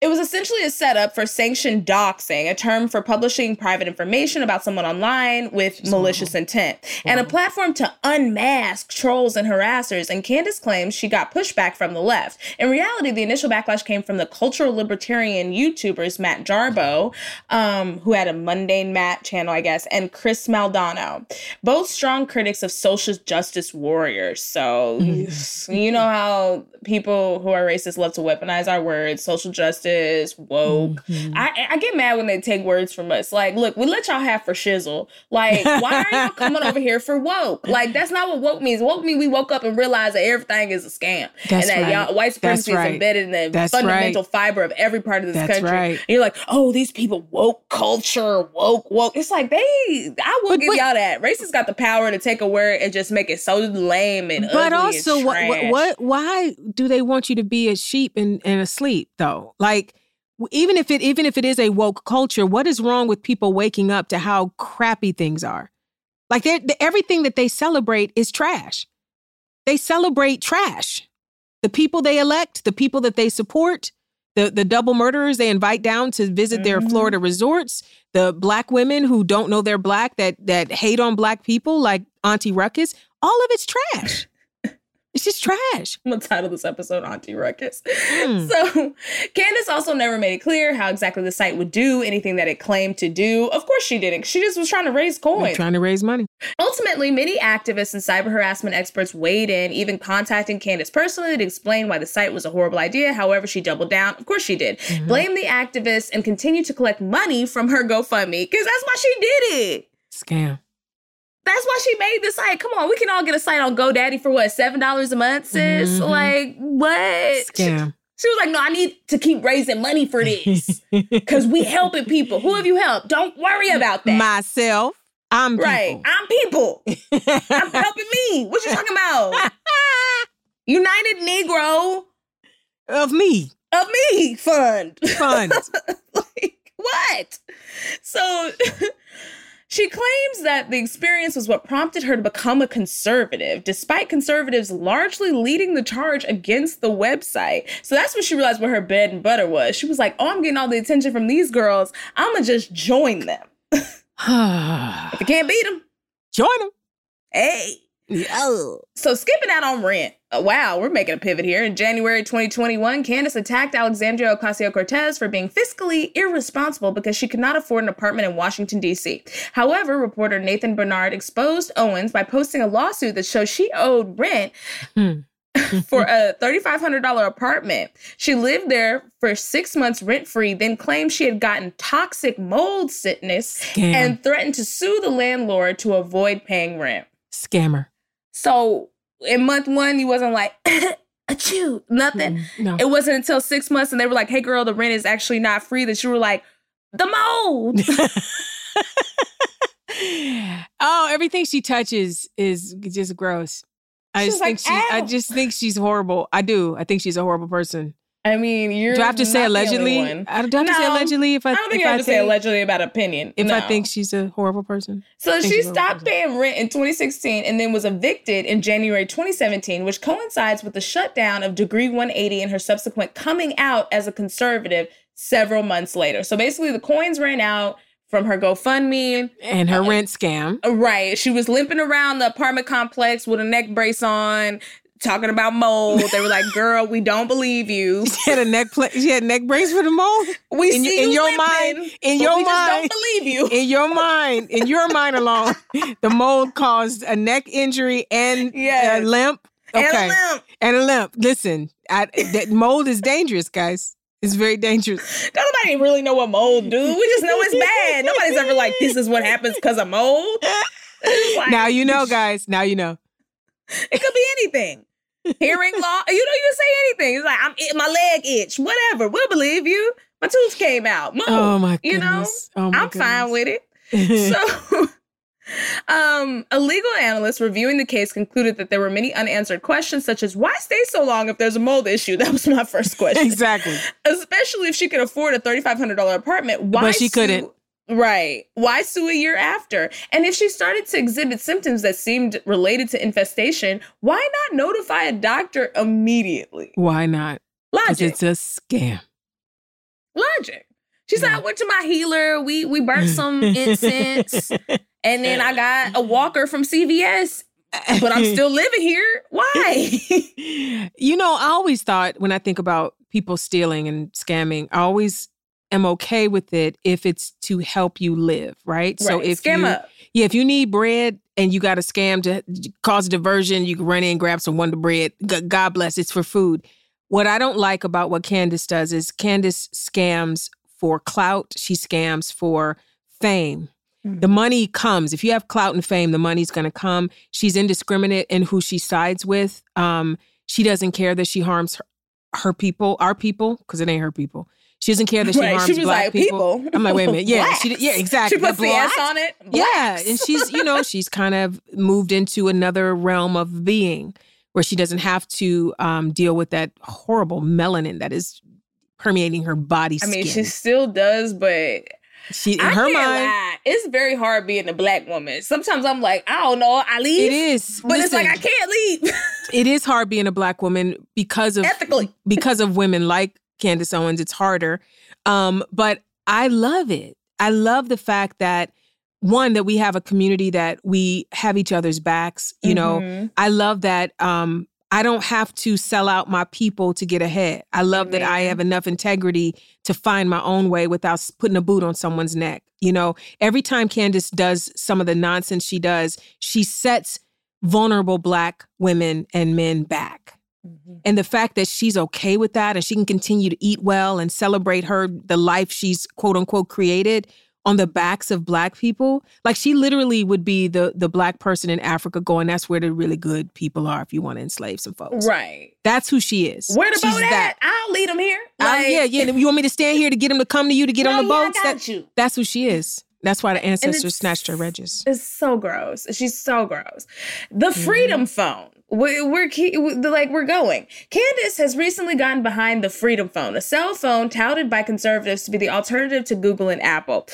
it was essentially a setup for sanctioned doxing, a term for publishing private information about someone online with She's malicious intent, and a platform to unmask trolls and harassers. And Candace claims she got pushback from the left. In reality, the initial backlash came from the cultural libertarian YouTubers Matt Jarbo, um, who had a mundane Matt channel, I guess, and Chris Maldonado, both strong critics of social justice warriors. So you know how people who are racist love to weaponize our words, social justice, woke. Mhm. I, I get mad when they take words from us. Like, look, we let y'all have for shizzle. Like, why are y'all coming over here for woke? Like, that's not what woke means. Woke means we woke up and realized that everything is a scam. That's and that right. y'all white supremacy is embedded in the That's fundamental right. fiber of every part of this That's country. right. And you're like, oh, these people woke culture, woke, woke. It's like they I will But- give but- y'all that. Racists got the power to take a word and just make it so lame and But ugly also, and what, what, what, why do they want you to be a sheep and, and asleep though? Like, even if it, even if it is a woke culture, what is wrong with people waking up to how crappy things are? Like, they're, the, everything that they celebrate is trash. They celebrate trash. The people they elect, the people that they support, the the double murderers they invite down to visit their Mhm. Florida resorts, the black women who don't know they're black that that hate on black people like Auntie Ruckus, all of it's trash. It's just trash. I'm gonna title this episode Auntie Ruckus. Mm. So, Candace also never made it clear how exactly the site would do anything that it claimed to do. Of course, she didn't. She just was trying to raise coins. trying to raise money. Ultimately, many activists and cyber harassment experts weighed in, even contacting Candace personally to explain why the site was a horrible idea. However, she doubled down. Of course, she did. Mhm. Blame the activists and continue to collect money from her GoFundMe because that's why she did it. Scam. That's why she made the site. Come on, we can all get a site on GoDaddy for what seven dollars a month, sis? Mhm. Like what? Scam. She was like, "No, I need to keep raising money for this because we helping people. Who have you helped? Don't worry about that. Myself. I'm right? I'm people. people. I'm helping me. What you talking about? United Negro of me. of me fund. Funds. like what? So she claims that the experience was what prompted her to become a conservative, despite conservatives largely leading the charge against the website. So that's when she realized what her bread and butter was. She was like, "Oh, I'm getting all the attention from these girls. I'm gonna just join them. If you can't beat them, Join them. hey." Oh. So skipping out on rent. Uh, wow, we're making a pivot here. In January 2021, Candace attacked Alexandria Ocasio-Cortez for being fiscally irresponsible because she could not afford an apartment in Washington, D.C. However, reporter Nathan Bernard exposed Owens by posting a lawsuit that shows she owed rent Hmm. for a $3,500 apartment. She lived there for six months rent-free, then claimed she had gotten toxic mold sickness Scam. and threatened to sue the landlord to avoid paying rent. Scammer. So in month one, you wasn't like, achoo, nothing. Mm, No. It wasn't until six months and they were like, hey girl, the rent is actually not free that you were like, the mold. oh, everything she touches is just gross. I She's just like, think she. I just think she's horrible. I do. I think she's a horrible person. I mean, you're. Do I have to say not the only allegedly? I do I have to say No, allegedly if I. I don't think you have to say allegedly about opinion. If I think she's a horrible person. So she stopped paying rent in 2016 and then was evicted in January 2017, which coincides with the shutdown of Degree 180 and her subsequent coming out as a conservative several months later. So basically, the coins ran out from her GoFundMe. And her uh, rent scam. Right. She was limping around the apartment complex with a neck brace on, talking about mold. They were like, girl, we don't believe you. She had a neck. Pla- she had neck brace for the mold. We In see in you your limping, mind- in your we just mind- don't believe you. In your mind, in your mind alone, the mold caused a neck injury and Yes. a limp. Okay. And a limp. And a limp. Listen, I, that mold is dangerous, guys. It's very dangerous. Don't nobody really know what mold do. We just know it's bad. Nobody's ever like, this is what happens because of mold. Like- now you know, guys. Now you know. It could be anything. Hearing loss. You know, you say anything. It's like I'm my leg itch, whatever. We'll believe you. My tooth came out. Move. Oh my You know, oh my I'm fine goodness. with it. So, um, a legal analyst reviewing the case concluded that there were many unanswered questions, such as why stay so long if there's a mold issue? That was my first question. exactly. Especially if she could afford a $3,500 apartment. Why But she sue- couldn't. Right. Why sue a year after? And if she started to exhibit symptoms that seemed related to infestation, why not notify a doctor immediately? Why not? Logic. it's a scam. Logic. She said, I went to my healer. We we burnt some incense. And then I got a walker from CVS, but I'm still living here. Why? you know, I always thought when I think about people stealing and scamming, I always am okay with it if it's to help you live, right? So if scam you, up. yeah, if you need bread and you got a scam to cause a diversion, you can run in, and grab some Wonder Bread. God bless, it's for food. What I don't like about what Candace does is Candace scams for clout. She scams for fame. The money comes. If you have clout and fame, the money's going to come. She's indiscriminate in who she sides with. Um, she doesn't care that she harms her, her people, our people, because it ain't her people. She doesn't care that she Right. harms She was black like, people. people. I'm like, wait a minute. Yeah, she, yeah, exactly. She puts the S on it. Yeah, and she's, you know, she's kind of moved into another realm of being where she doesn't have to um, deal with that horrible melanin that is permeating her body I skin. mean, she still does, but she in I her mind, lie. It's very hard being a black woman. Sometimes I'm like, I don't know, I leave. it is. But it's like I can't leave it is hard being a black woman because of ethically. because of women like Candace Owens, it's harder. Um, but I love it. I love the fact that one that we have a community that we have each other's backs. You know, Mhm. I love that. Um, I don't have to sell out my people to get ahead. I love that I have enough integrity to find my own way without putting a boot on someone's neck. You know, every time Candace does some of the nonsense she does, she sets vulnerable black women and men back. And the fact that she's okay with that and she can continue to eat well and celebrate her the life she's quote unquote created on the backs of black people, like she literally would be the the black person in Africa going, that's where the really good people are if you want to enslave some folks. Right. That's who she is. Where the She's boat that. at? I'll lead them here. Um, yeah, yeah. You want me to stand here to get them to come to you to get on the No, yeah, That- you. that's who she is. That's why the ancestors snatched her wedges. It's so gross. She's so gross. The Mm-hmm. Freedom Phone. We- We're, key, we- the- like we're going. Candace has recently gotten behind the Freedom Phone, a cell phone touted by conservatives to be the alternative to Google and Apple.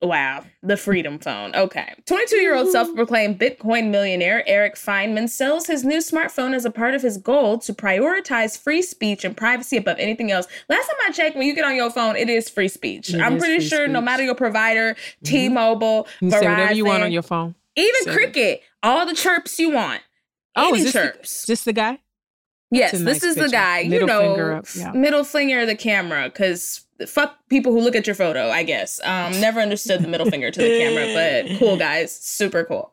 Wow, the Freedom Phone. Okay. 22 year old self proclaimed Bitcoin millionaire Erik Finman sells his new smartphone as a part of his goal to prioritize free speech and privacy above anything else. Last time I checked, when you get on your phone, it is free speech. It I'm pretty sure no speech. Mm-hmm. matter your provider, T Mobile, You Verizon, say whatever you want on your phone. even Say- Cricket, all the chirps you want. Oh, is this, the, chirps. is this the guy? yes, this is the picture. guy. you know, up, yeah. middle finger of the camera, because fuck people who look at your photo. I guess. Um, never understood the middle finger to the camera, but cool guys, super cool.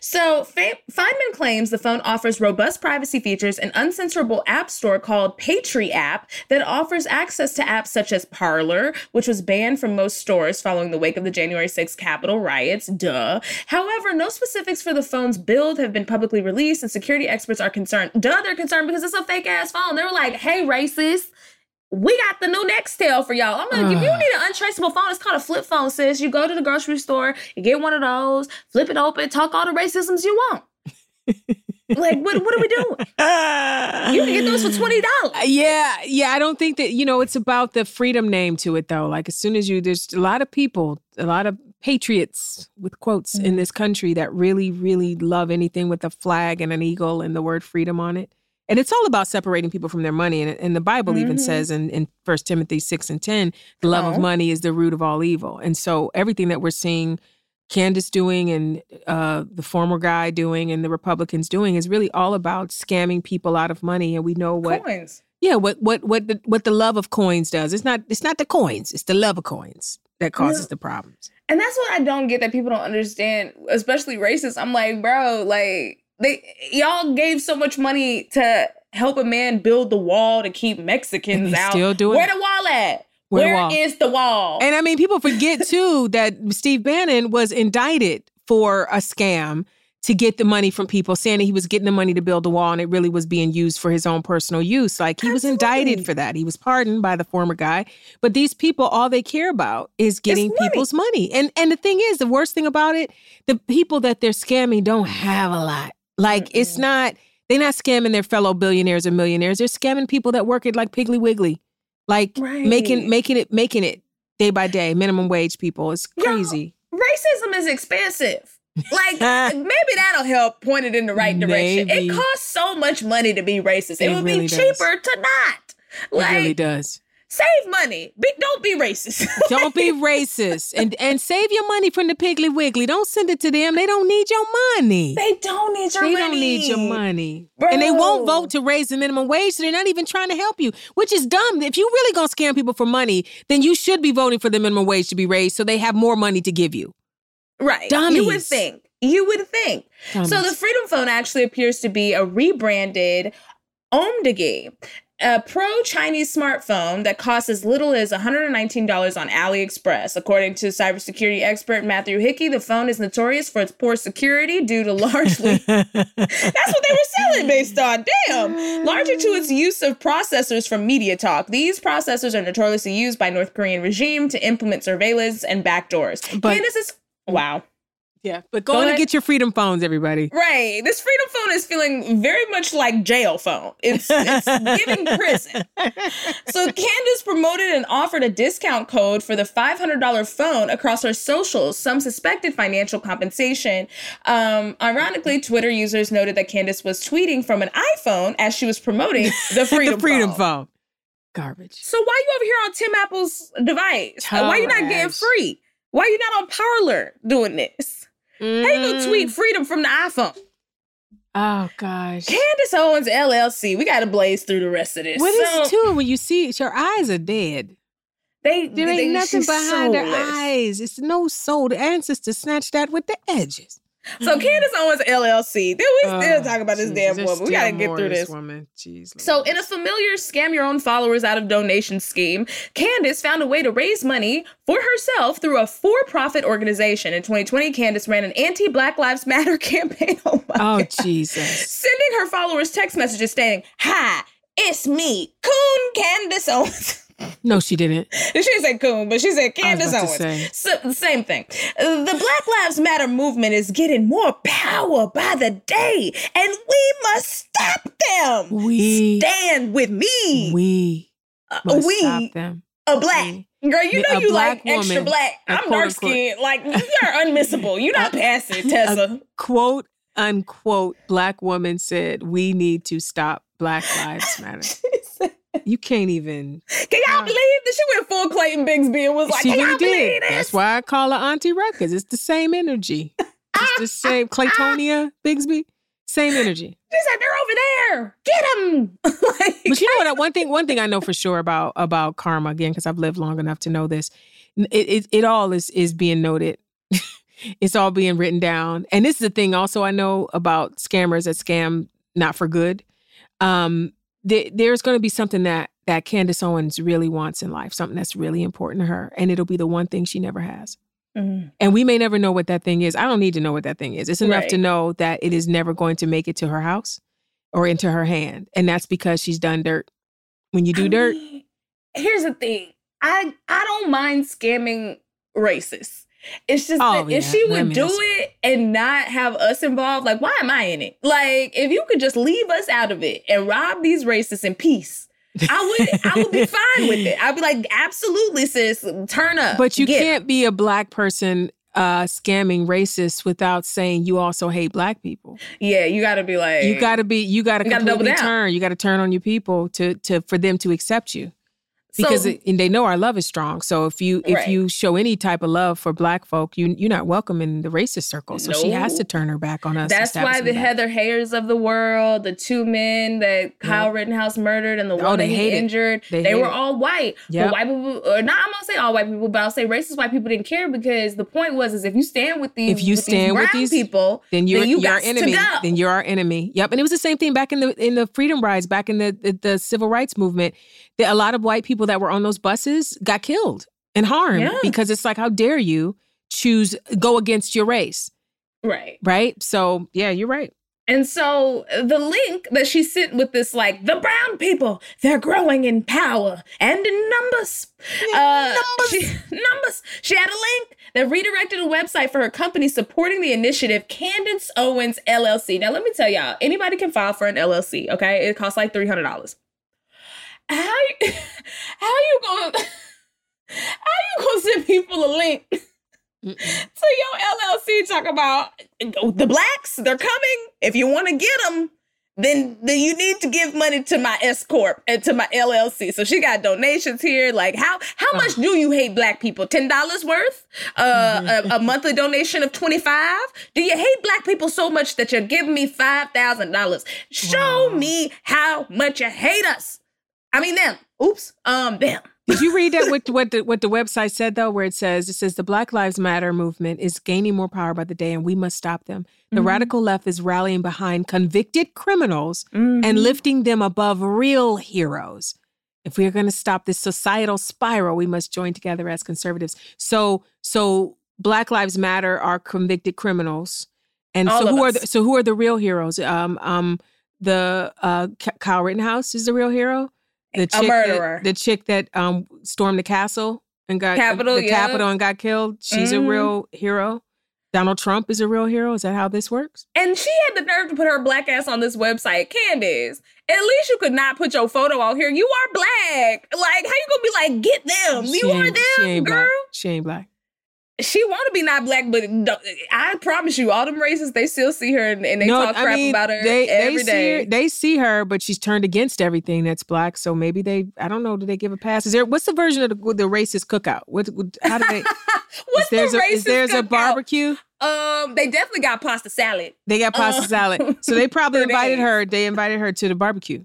So Fe- Finman claims the phone offers robust privacy features, an uncensorable app store called PatriApp that offers access to apps such as Parler, which was banned from most stores following the wake of the January 6th Capitol riots. Duh. However, no specifics for the phone's build have been publicly released, and security experts are concerned. Duh, they're concerned because it's a fake ass phone. They were like, "Hey, racist." We got the new Nextel for y'all. I'm like, if you need an untraceable phone, it's called a flip phone, sis. You go to the grocery store, you get one of those, flip it open, talk all the racisms you want. like, what, what are we doing? You can get those for twenty dollars. Yeah, yeah. I don't think that you know it's about the freedom name to it though. Like as soon as you, there's a lot of people, a lot of patriots with quotes Mm-hmm. in this country that really, really love anything with a flag and an eagle and the word freedom on it. And it's all about separating people from their money. And, and the Bible even Mhm. says in, in 1 Timothy 6 and 10, the love Oh. of money is the root of all evil. And so everything that we're seeing Candace doing and uh, the former guy doing and the Republicans doing is really all about scamming people out of money. And we know what Coins. yeah, what what what the what the love of coins does. It's not it's not the coins, it's the love of coins that causes Yeah. the problems. And that's what I don't get that people don't understand, especially racists. I'm like, bro, like they y'all gave so much money to help a man build the wall to keep Mexicans out. still doing Where the wall at? Where the wall? is the wall? And I mean, people forget too that Steve Bannon was indicted for a scam to get the money from people, saying that he was getting the money to build the wall and it really was being used for his own personal use. Like he was indicted for that. He was pardoned by the former guy. But these people, all they care about is getting money. people's money. And and the thing is, the worst thing about it, the people that they're scamming don't have a lot. Like mm-hmm. it's not, they're not scamming their fellow billionaires or millionaires. They're scamming people that work at like Piggly Wiggly. Like making Right. making it making it day by day, minimum wage people. It's Yo, crazy. racism is expensive. Like uh, maybe that'll help point it in the right direction. Maybe. It costs so much money to be racist. It, It would really be does. cheaper to not. Like it really does. Save money. Be, don't be racist. Don't be racist and and save your money from the Piggly Wiggly. Don't send it to them. They don't need your money. they don't need your They money. don't need your money. And they won't vote to raise the minimum wage, so they're not even trying to help you, which is dumb. If you really gonna scam people for money, then you should be voting for the minimum wage to be raised so they have more money to give you. Right. You would think. You would think. So the Freedom Phone actually appears to be a rebranded Umidigi, a pro-Chinese smartphone that costs as little as $119 on AliExpress. According to cybersecurity expert Matthew Hickey, the phone is notorious for its poor security due to largely That's what they were selling based on. Damn. Larger to its use of processors from MediaTek. These processors are notoriously used by North Korean regime to implement surveillance and backdoors. But- Candace is wow. Yeah, but go, Go on and get your freedom phones, everybody. Right. This freedom phone is feeling very much like jail phone. It's, it's giving prison. So Candace promoted and offered a discount code for the $500 phone across her socials. Some suspected financial compensation. Um, ironically, Twitter users noted that Candace was tweeting from an iPhone as she was promoting the freedom, the freedom phone. phone. Garbage. So why you over here on Tim Apple's device? Why you not getting free? Why you not on Parler doing this? How you gonna Mm. tweet freedom from the iPhone? Oh gosh. Candace Owens LLC. We got to blaze through the rest of this. What is So, it too when you see it? Your eyes are dead. They There they, ain't nothing behind soulless. eyes. It's no soul. The ancestors snatched that with the edges. So Candace mm-hmm. Owens LLC. Then we still Oh, talking about this Jesus, damn woman. We got to get through this. woman. Jeez. So, in a familiar scam your own followers out of donation scheme, Candace found a way to raise money for herself through a for profit organization. In 2020, Candace ran an anti Black Lives Matter campaign. Oh, my oh God. Jesus. Sending her followers text messages stating, Hi, it's me, Coon Candace Owens. No, she didn't. she didn't Coon, but she said Candace Owens. So, same thing. The Black Lives Matter movement is getting more power by the day, and we must stop them. We Stand with me. we Uh, must we stop them. a black girl. You know you like extra black. I'm dark skinned. Like you are unmissable. You're not passing, Tessa. Quote unquote black woman said, We need to stop Black Lives Matter. You can't even Can y'all believe that she went full Clayton Bigsby and was like, she "Can really y'all believe did. this?" That's why I call her Auntie Ruckus. It's the same energy. It's the same Claytonia Bigsby. Same energy. She said they're over there. Get them. like, But you know what? One thing, one thing I know for sure about about karma again, because I've lived long enough to know this. It, it it all is is being noted. it's all being written down. And this is the thing also I know about scammers that scam not for good. Um, there, there's going to be something that that Candace Owens really wants in life, something that's really important to her, and it'll be the one thing she never has. Mhm. And we may never know what that thing is. I don't need to know what that thing is. It's enough to know that it is never going to make it to her house or into her hand. And that's because she's done dirt. When you do I dirt, mean, here's the thing. I I don't mind scamming racists. It's just Oh, that if she would do it and not have us involved, like why am I in it? Like if you could just leave us out of it and rob these racists in peace, I would I would be fine with it. I'd be like, absolutely, sis, turn up. but you Get 'em." can't be a black person uh scamming racists without saying you also hate black people. Yeah, you got to be like, You got to be you got to You gotta double completely down. turn. You got to turn on your people to to for them to accept you. Because So- it, and they know our love is strong. So if you if Right. you show any type of love for black folk, you you're not welcome in the racist circle. So she has to turn her back on us. That's why the that. Heather Heyers of the world, the two men that Kyle Rittenhouse murdered and the Oh, that he it. injured, They they, were it. all white. Yep. But white people, or not, I'm gonna say all white people, but I'll say racist white people didn't care because the point was is if you stand with these, If you with stand these with these- people, then you're, you you're our to enemy. Then you're our enemy. Yep. And it was the same thing back in the in the freedom rides, back in the the, the civil rights movement. A lot of white people that were on those buses got killed and harmed Yeah. because it's like, how dare you choose go against your race? Right. right? So yeah, you're right. And so the link that she sent with this, like, the brown people, they're growing in power and in numbers. Uh, numbers. She, numbers. She had a link that redirected a website for her company supporting the initiative, Candace Owens LLC. Now, let me tell y'all, anybody can file for an LLC, okay? It costs like $300. How, how you gonna, how you gonna send people a link Mm-mm. your LLC talk about the blacks, they're coming. If you want to get them, then then you need to give money to my S corp and to my LLC. So she got donations here. Like how how much do you hate black people? Ten dollars worth? Uh, a, a monthly donation of twenty five? Do you hate black people so much that you're giving me five thousand dollars? Show me how much you hate us. I mean them. Oops. Um them. Did you read that what what the what the website said though, where it says it says the Black Lives Matter movement is gaining more power by the day and we must stop them. The Mhm. radical left is rallying behind convicted criminals Mhm. and lifting them above real heroes. If we are going to stop this societal spiral, we must join together as conservatives. So so Black Lives Matter are convicted criminals. And All so who are the, so who are the real heroes? Um um the uh Kyle Rittenhouse is the real hero. The A chick murderer. That, the chick that um stormed the castle and got Capitol, the yeah. Capitol and got killed. She's a Mhm. real hero. Donald Trump is a real hero. Is that how this works? And she had the nerve to put her black ass on this website. Candace, at least you could not put your photo out here. You are black. Like, how you gonna be like, get them? She you are them, she ain't girl. black. She ain't black. She want to be not black, but I promise you, all them racists, they still see her and, and they talk I crap mean, about her they, every they see her, they see her, but she's turned against everything that's black. So maybe they, I don't know, do they give a pass? Is there what's the version of the, the racist cookout? What, how do they? What's the a, racist is there's a barbecue? Um, they definitely got pasta salad. They got pasta Uh, salad, so they probably invited days. her. They invited her to the barbecue.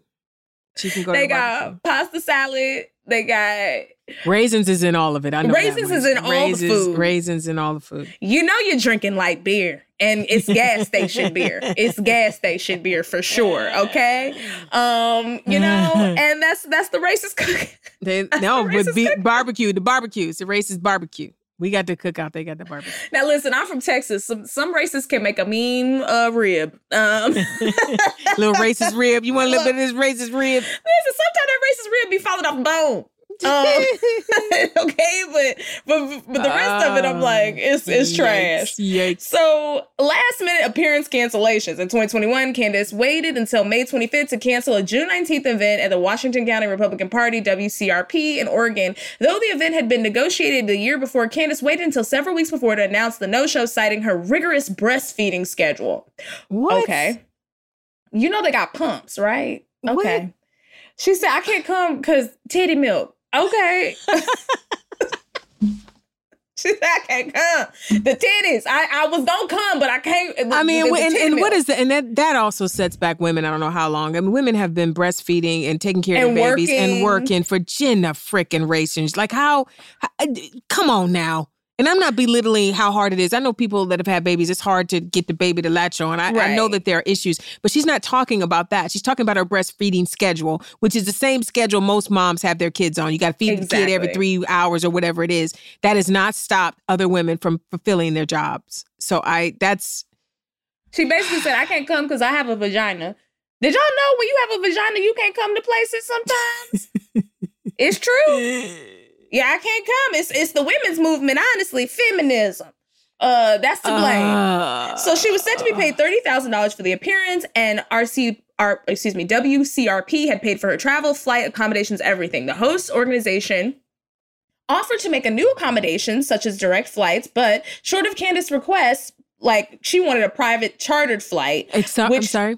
She can go. They to the barbecue. got pasta salad. They got Raisins is in all of it. I know Raisins is in all the food. Raisins in all the food. You know you're drinking light beer, and it's gas station beer. It's gas station beer for sure. Okay, um, you know, and that's that's the racist cook. They no, Racist but be, barbecue. The barbecue. It's a racist barbecue. We got the cookout. They got the barbecue. now listen, I'm from Texas. Some some racists can make a mean uh, rib. Um, Little racist rib. You want a little bit of this racist rib? Listen, sometimes that racist rib be falling off the bone. Um, okay, but but but the rest of it, I'm like, it's it's trash. Yikes. So, last minute appearance cancellations. In 2021, Candace waited until May 25th to cancel a June 19th event at the Washington County Republican Party, WCRP, in Oregon. Though the event had been negotiated the year before, Candace waited until several weeks before to announce the no show, citing her rigorous breastfeeding schedule. What? Okay. You know they got pumps, right? What? Okay. She said, I can't come because titty milk. Okay. she said, I can't come. The titties. I, I was going to come, but I can't. the- I mean, the- the and, titty and what milk. is that? And that that also sets back women. I don't know how long. I mean, women have been breastfeeding and taking care of their babies and working. working for Jenna frickin' rations. Like how, how? Uh, come on now. And I'm not belittling how hard it is. I know people that have had babies. It's hard to get the baby to latch on. I, I know that there are issues, but she's not talking about that. She's talking about her breastfeeding schedule, which is the same schedule most moms have their kids on. You got to feed the kid every three hours or whatever it is. That has not stopped other women from fulfilling their jobs. So I, that's She basically said, I can't come because I have a vagina. Did y'all know when you have a vagina, you can't come to places sometimes? it's true. Yeah, I can't come. It's it's the women's movement, honestly. Feminism. Uh, that's to blame. Uh, So she was said to be paid thirty thousand dollars for the appearance, and RC, R, excuse me, WCRP had paid for her travel, flight, accommodations, everything. The host organization offered to make a new accommodation, such as direct flights, but short of Candace's request, like she wanted a private chartered flight. I'm which- sorry.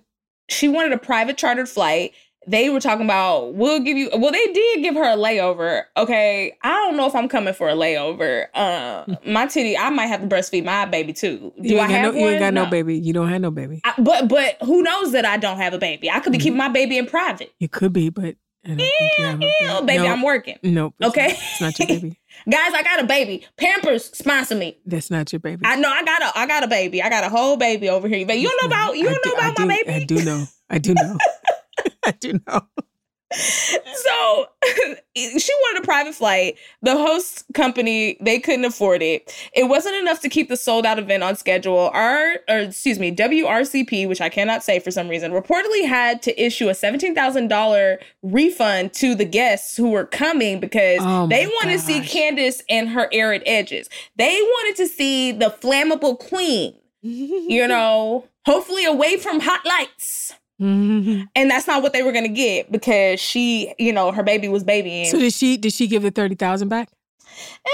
She wanted a private chartered flight. They were talking about we'll give you. Well, they did give her a layover. Okay, I don't know if I'm coming for a layover. Uh, my titty, I might have to breastfeed my baby too. Do you I have no, one? You ain't got no. baby. You don't have no baby. I, but but who knows that I don't have a baby? I could be Mhm. keeping my baby in private. You could be, but I don't think you have baby, No, I'm working. Nope. it's Okay. not- It's not your baby. Guys, I got a baby. Pampers sponsor me. That's not your baby. I know I got a I got a baby. I got a whole baby over here. But you don't know about you don't do- know about my baby. I do know. I do know. I do know. so she wanted a private flight. The host company, they couldn't afford it. It wasn't enough to keep the sold out event on schedule. Our or excuse me, WRCP, which I cannot say for some reason, reportedly had to issue a $17,000 refund to the guests who were coming because Oh they wanted to see gosh. Candace and her arid edges. They wanted to see the flammable queen, you know, hopefully away from hot lights. Mhm. And that's not what they were gonna get because she, you know, her baby was babying. So did she did she give the thirty thousand back? Eh,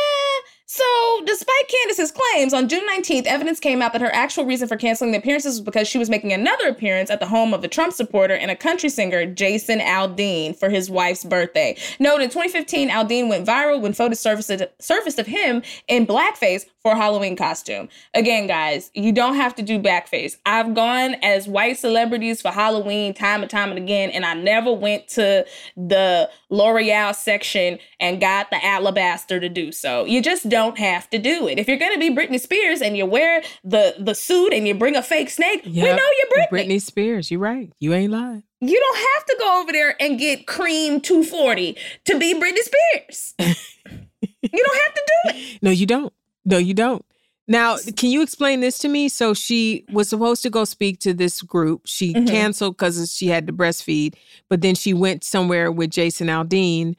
so, despite Candace's claims, on June 19th, evidence came out that her actual reason for canceling the appearances was because she was making another appearance at the home of a Trump supporter and a country singer, Jason Aldean, for his wife's birthday. Note in 2015, Aldean went viral when photos surfaced, surfaced of him in blackface for Halloween costume. Again, guys, you don't have to do backface. I've gone as white celebrities for Halloween time and time and again, and I never went to the L'Oreal section and got the alabaster to do so. You just don't have to do it. If you're gonna be Britney Spears and you wear the the suit and you bring a fake snake, we know you're Britney. Britney Spears. You're right. You ain't lying. You don't have to go over there and get cream 240 to be Britney Spears. you don't have to do it. No, you don't. No, you don't. Now, can you explain this to me? So she was supposed to go speak to this group. She Mhm. canceled because she had to breastfeed, but then she went somewhere with Jason Aldean.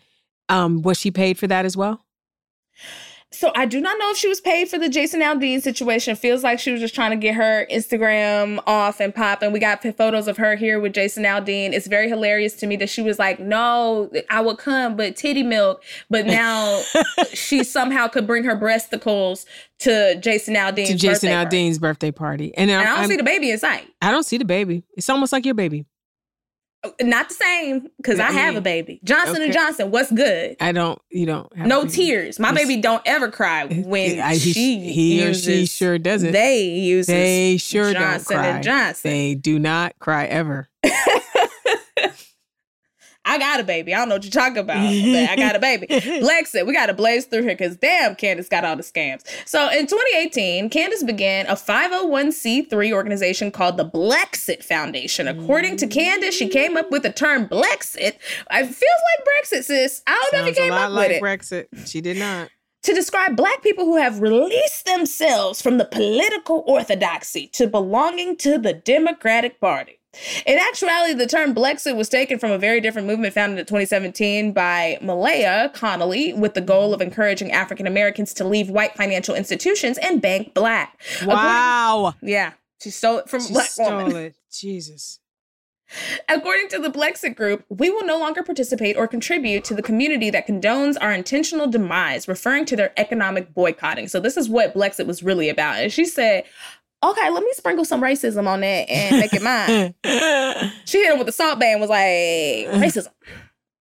Um, was she paid for that as well? So I do not know if she was paid for the Jason Aldean situation. Feels like she was just trying to get her Instagram off and pop. And We got photos of her here with Jason Aldean. It's very hilarious to me that she was like, "No, I would come, but titty milk." But now she somehow could bring her breasticles to Jason Aldean's to Jason birthday party. Aldean's birthday party, and, And I I'm- don't see I'm- the baby in sight. I don't see the baby. It's almost like your baby. Not the same because I have a baby. Johnson Okay. and Johnson. What's good? I don't. You don't. Have No tears. My baby don't ever cry when I- he- she he or she sure doesn't. They use They sure Johnson don't cry. and Johnson. They do not cry ever. I got a baby. I don't know what you're talking about, but I got a baby. Blexit, we got to blaze through here because damn, Candace got all the scams. So in 2018, Candace began a 501c3 organization called the Blexit Foundation. According to Candace, she came up with the term Blexit. It feels like Brexit, sis. I don't know if Sounds you a came lot up like with it. Brexit. She did not. to describe black people who have released themselves from the political orthodoxy to belonging to the Democratic Party. In actuality, the term Blexit was taken from a very different movement founded in 2017 by Malaya Connolly with the goal of encouraging African Americans to leave white financial institutions and bank black. Wow. According- yeah, she stole it from She black stole woman. it. Jesus. According to the Blexit Group, we will no longer participate or contribute to the community that condones our intentional demise, referring to their economic boycotting. So, this is what Blexit was really about. And she said, Okay, let me sprinkle some racism on that and make it mine. she hit him with the salt ban, was like, Racism.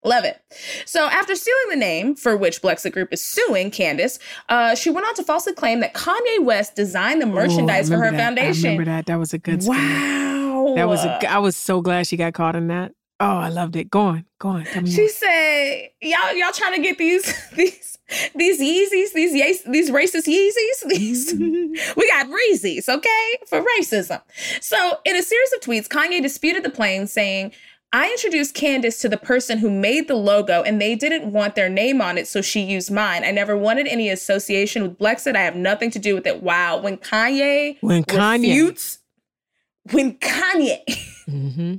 Love it. So, after stealing the name for which Blexit Group is suing Candace, uh, she went on to falsely claim that Kanye West designed the merchandise Ooh, for her that. foundation. I remember that. That was a good. Wow. That was a. I was so glad she got caught in that. Oh, I loved it. Go on. Go on. Tell me She more. said, "Y'all, y'all trying to get these these these Yeezys, these Yeez- these racist Yeezys. These we got Reezy's, okay, for racism." So, in a series of tweets, Kanye disputed the claim, saying. I introduced Candace to the person who made the logo and they didn't want their name on it, so she used mine. I never wanted any association with Blexit. I have nothing to do with it. Wow. When Kanye When Kanye. refutes, when Kanye Mm-hmm.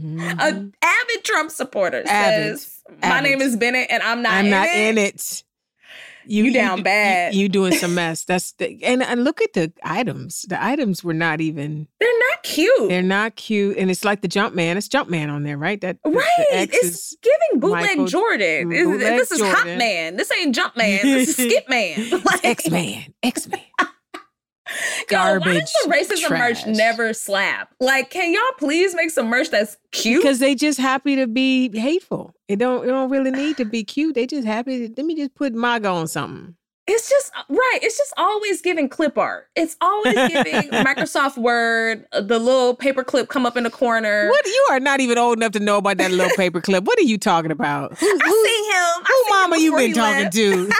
Mhm. An avid Trump supporter Avid. says, "My Avid. name is Bennett, and I'm not. I'm in not it. in it. You down bad. You, doing some mess. That's the and, and look at the items. The items were not even. They're not cute, They're not cute, and it's like the jump man. It's jump man on there, right? That right? It's giving bootleg Michael- Jordan. Bootleg this is Hot Man. This ain't Jump Man. This is Skip Man. Like, X Man. X Man. yo, Why does the racism merch never slap? Like, can y'all please make some merch that's cute? Because they just happy to be hateful. It don't. It don't really need to be cute. They just happy. To, let me just put MAGA on something. It's just right. It's just always giving clip art. It's always giving Microsoft Word, uh, the little paper clip come up in the corner. What you are not even old enough to know about that little paper clip. What are you talking about? Who, I who, seen him. I who him mama you been talking left. to?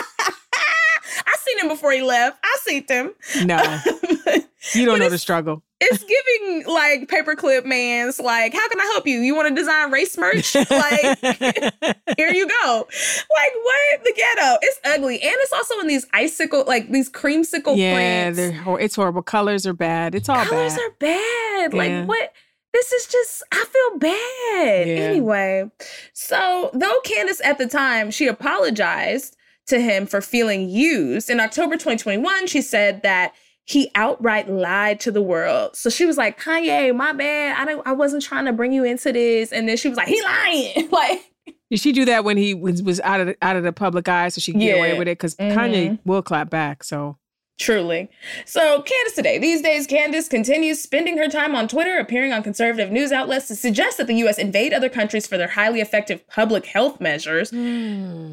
Seen him before he left. I seen him. No, you don't know the struggle. it's giving like paperclip man's like, how can I help you? You want to design race merch? Like, here you go. Like, what? The ghetto. It's ugly. And it's also in these icicle, like these creamsicle yeah, prints. hor- it's horrible. Colors are bad. It's all Colors bad. are bad. Yeah. Like, what? This is just, I feel bad. Yeah. Anyway, so though Candace at the time, she apologized to him for feeling used. In October 2021, she said that he outright lied to the world. So she was like, Kanye, my bad. I don't I wasn't trying to bring you into this. And then she was like, he lying. like, Did she do that when he was, was out of the, out of the public eye so she could get away with it? Because Mhm. Kanye will clap back. So Truly. So, Candace today. These days, Candace continues spending her time on Twitter, appearing on conservative news outlets to suggest that the U.S. invade other countries for their highly effective public health measures.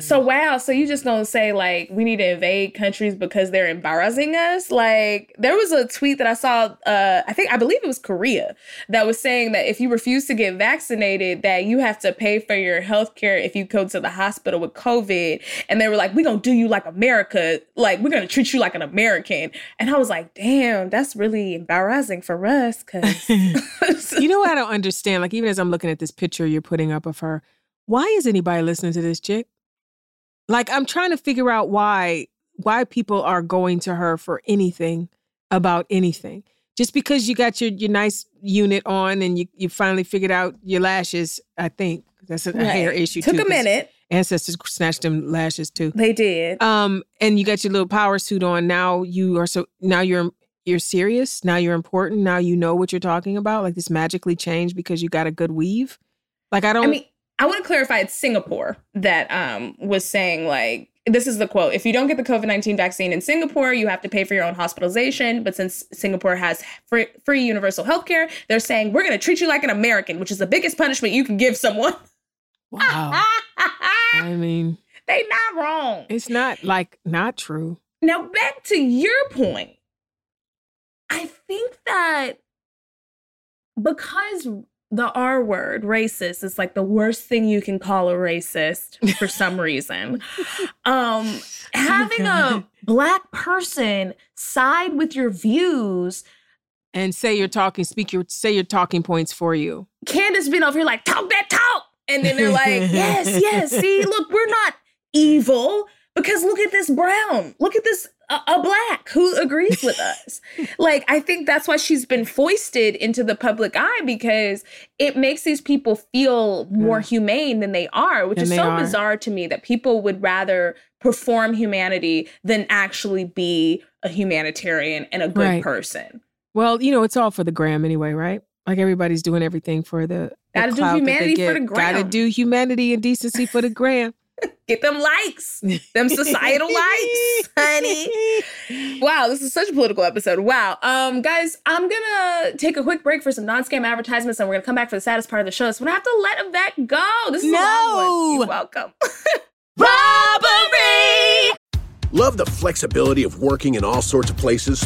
So, wow. So, you just gonna say, like, we need to invade countries because they're embarrassing us? Like, there was a tweet that I saw, uh, I think, I believe it was Korea, that was saying that if you refuse to get vaccinated, that you have to pay for your health care if you go to the hospital with COVID. And they were like, we're gonna do you like America. Like, we're gonna treat you like an American. And I was like, damn, that's really embarrassing for us. Cause you know what I don't understand? Like even as I'm looking at this picture you're putting up of her, why is anybody listening to this chick? Like I'm trying to figure out why why people are going to her for anything about anything. Just because you got your your nice unit on and you you finally figured out your lashes, I think that's a, a hair issue. took too, a minute. Ancestors snatched them lashes too. They did. Um, and you got your little power suit on. Now you are so now you're you're serious. Now you're important. Now you know what you're talking about. Like this magically changed because you got a good weave. Like I don't. I mean, I want to clarify it's Singapore that um was saying like this is the quote. If you don't get the COVID 19 vaccine in Singapore, you have to pay for your own hospitalization. But since Singapore has free, free universal health care, they're saying we're going to treat you like an American, which is the biggest punishment you can give someone. wow. I mean, they not wrong. it's not like not true. Now, back to your point. I think that because the R word, racist, is like the worst thing you can call a racist for some reason. Um, having a black person side with your views, And say you're talking. Speak your say your talking points for you. Candace being over here like, talk that talk. And then they're like, yes, yes, see, look, we're not evil because look at this brown. Look at this a, a black who agrees with us. like, I think that's why she's been foisted into the public eye because it makes these people feel more Yeah. humane than they are, which Than is so are. bizarre to me that people would rather perform humanity than actually be a humanitarian and a good Right. person. Well, you know, it's all for the gram anyway, right? Like everybody's doing everything for the. the Gotta do clout that they humanity for get. the Gotta do humanity and decency for the gram. Get them likes, them societal likes, honey. Wow, this is such a political episode. Wow. Um, guys, I'm gonna take a quick break for some non-scam advertisements, and we're gonna come back for the saddest part of the show. So we're gonna have to let that go. This is a long one. No. You're welcome. Robbery! Love the flexibility of working in all sorts of places?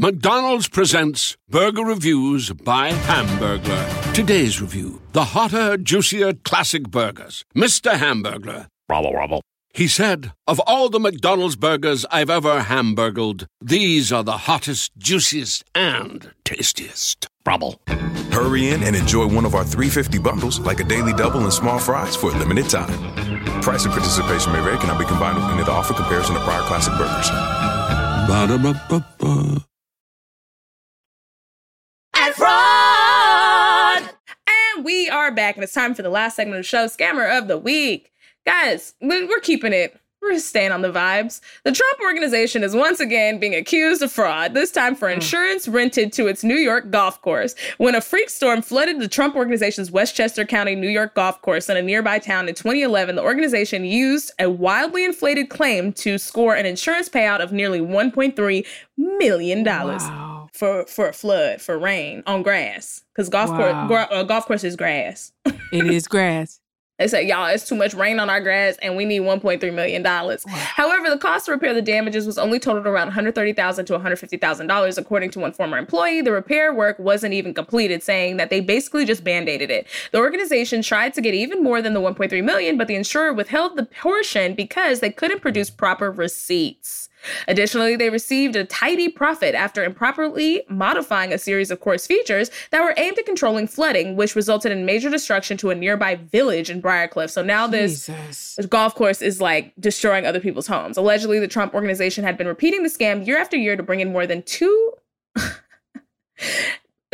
McDonald's presents Burger Reviews by Hamburglar. Today's review the hotter, juicier classic burgers. Mr. Hamburglar. Rubble, rubble. He said, Of all the McDonald's burgers I've ever hamburgled, these are the hottest, juiciest, and tastiest. Rubble. Hurry in and enjoy one of our 350 bundles, like a daily double and small fries, for a limited time. Price and participation may vary, cannot be combined with any other offer comparison to prior classic burgers. Ba-da-ba-ba-ba. And fraud! and we are back, and it's time for the last segment of the show, Scammer of the Week. Guys, we- we're keeping it. We're staying on the vibes. The Trump organization is once again being accused of fraud, this time for hmm. insurance rented to its New York golf course. When a freak storm flooded the Trump organization's Westchester County, New York golf course in a nearby town in 2011, the organization used a wildly inflated claim to score an insurance payout of nearly $1.3 million. Wow. For for a flood for rain on grass because golf Wow. course uh, golf course is grass. It is grass. They said, y'all, it's too much rain on our grass and we need $1.3 million. However, the cost to repair the damages was only totaled around 130,000 to $150,000. According to one former employee, the repair work wasn't even completed, saying that they basically just band-aided it. The organization tried to get even more than the 1.3 million, but the insurer withheld the portion because they couldn't produce proper receipts. Additionally, they received a tidy profit after improperly modifying a series of course features that were aimed at controlling flooding, which resulted in major destruction to a nearby village in Briarcliff. So now this this golf course is like destroying other people's homes. Allegedly, the Trump organization had been repeating the scam year after year to bring in more than two.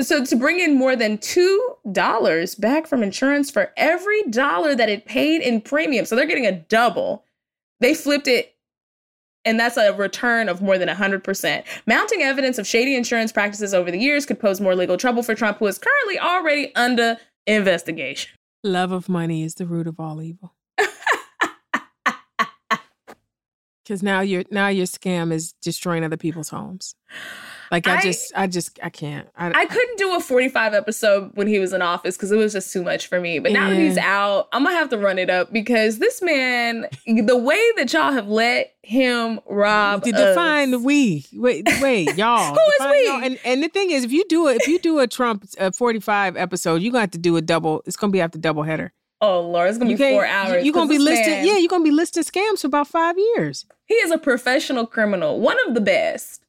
so to bring in more than two dollars back from insurance for every dollar that it paid in premium. So they're getting a double. They flipped it. And that's a return of more than 100%. Mounting evidence of shady insurance practices over the years could pose more legal trouble for Trump, who is currently already under investigation. Love of money is the root of all evil. Because now your now your scam is destroying other people's homes. Like I, I- just I just I can't. I, I couldn't do a 45 episode when he was in office because it was just too much for me. But now that he's out, I'm gonna have to run it up because this man, the way that y'all have let him rob to define the us- we. Wait, wait, y'all. Who is we? y'all. And and the thing is, if you do it, if you do a Trump uh, 45 episode, you're gonna have to do a double. It's gonna be after double header. Oh Lord, it's gonna You be four hours. You're gonna be man, Yeah, you're gonna be listed scams for about five years. he is a professional criminal, one of the best.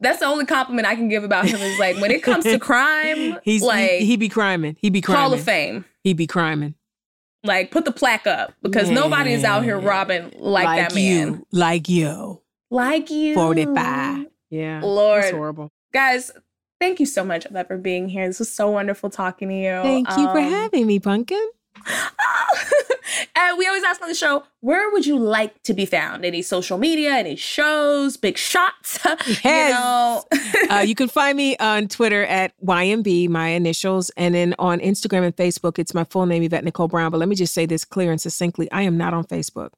That's the only compliment I can give about him is like when it comes to crime, He's like he, he be criming. He be criming. Hall of Fame. He be criming. Like put the plaque up because nobody is out here robbing like, that man. you, like you. Like you. 45. Yeah. Lord. That's horrible. guys thank you so much Yvette, for being here this was so wonderful talking to you Thank you for Um, having me, Pumpkin. and we always ask on the show where would you like to be found any social media any shows big shots you know uh, you can find me on Twitter at YNB, my initials, and then on Instagram and Facebook, it's my full name, Yvette Nicole Brown. But let me just say this clear and succinctly I am not on Facebook.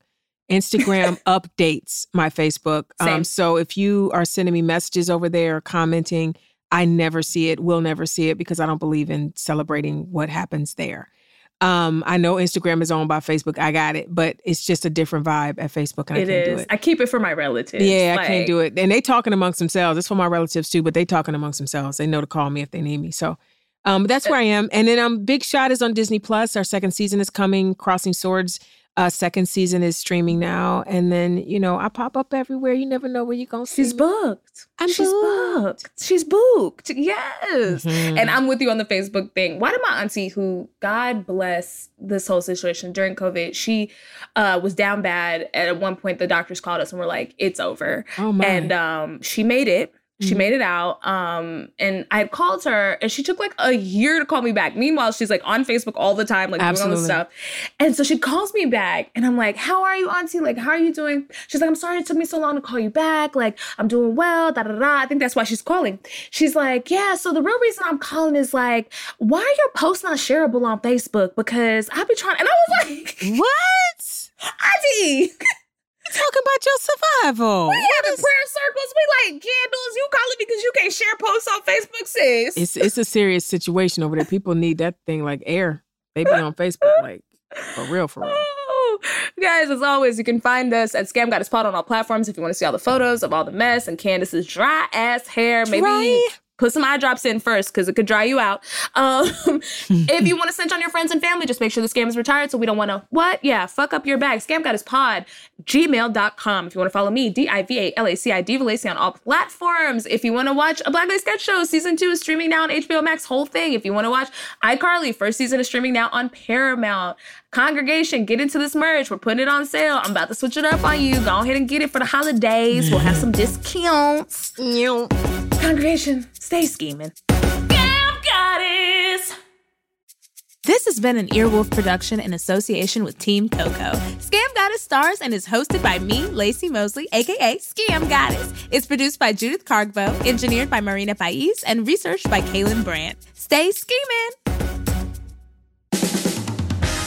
Instagram updates my Facebook. Um, so if you are sending me messages over there or commenting, I never see it, will never see it because I don't believe in celebrating what happens there. Um, I know Instagram is owned by Facebook. I got it, but it's just a different vibe at Facebook, and I it do is it. i keep it for my relatives Yeah, I can't do it. And they talking amongst themselves. It's for my relatives too, but they talking amongst themselves. They know to call me if they need me. So um that's where I am. And then um Big Shot is on Disney Plus. Our second season is coming. Crossing Swords uh second season is streaming now. And then, you know, I pop up everywhere. You never know where you're gonna see she's me. booked I'm she's booked. booked she's booked yes Mhm. and i'm with you on the facebook thing why did my auntie who god bless this whole situation during covid she uh was down bad at one point the doctors called us and were like it's over Oh my. and um she made it she Mhm. made it out um and i had called her and she took like a year to call me back. Meanwhile she's like on facebook all the time like doing all Absolutely. this stuff. And so she calls me back and i'm like how are you auntie? Like how are you doing? She's like i'm sorry it took me so long to call you back. Like i'm doing well da da da. I think that's why she's calling. She's like yeah so the real reason i'm calling is like why are your posts not shareable on facebook? Because i be trying and i was like what? auntie Talking about your survival. we having prayer circles we like candles you calling because you can't share posts on facebook sis It's it's a serious situation over there. People need that thing like air. They be on Facebook like for real, for real. Oh, Guys, as always, you can find us at Scam Goddess Pod on all platforms if you want to see all the photos of all the mess and Candace's dry ass hair. Maybe Dry? Put some eye drops in first because it could dry you out. Um, if you want to cinch on your friends and family, just make sure the scam is retired so we don't want to, what? Yeah, fuck up your bag. Scam Goddess Pod, gmail.com. If you want to follow me, D I V A L A C I, Diva Laci on all platforms. If you want to watch a Black Lady Sketch Show, season two is streaming now on HBO Max, whole thing. If you want to watch iCarly, first season is streaming now on Paramount. Congregation, get into this merch. We're putting it on sale. I'm about to switch it up on you. Go ahead and get it for the holidays. We'll have some discounts. Congregation, stay scheming. Scam Goddess. This has been an Earwolf production in association with Team Coco. Scam Goddess stars and is hosted by me, Laci Mosley, aka Scam Goddess. It's produced by Judith Cargbo, engineered by Marina Pais, and researched by Kaelyn Brandt. Stay scheming!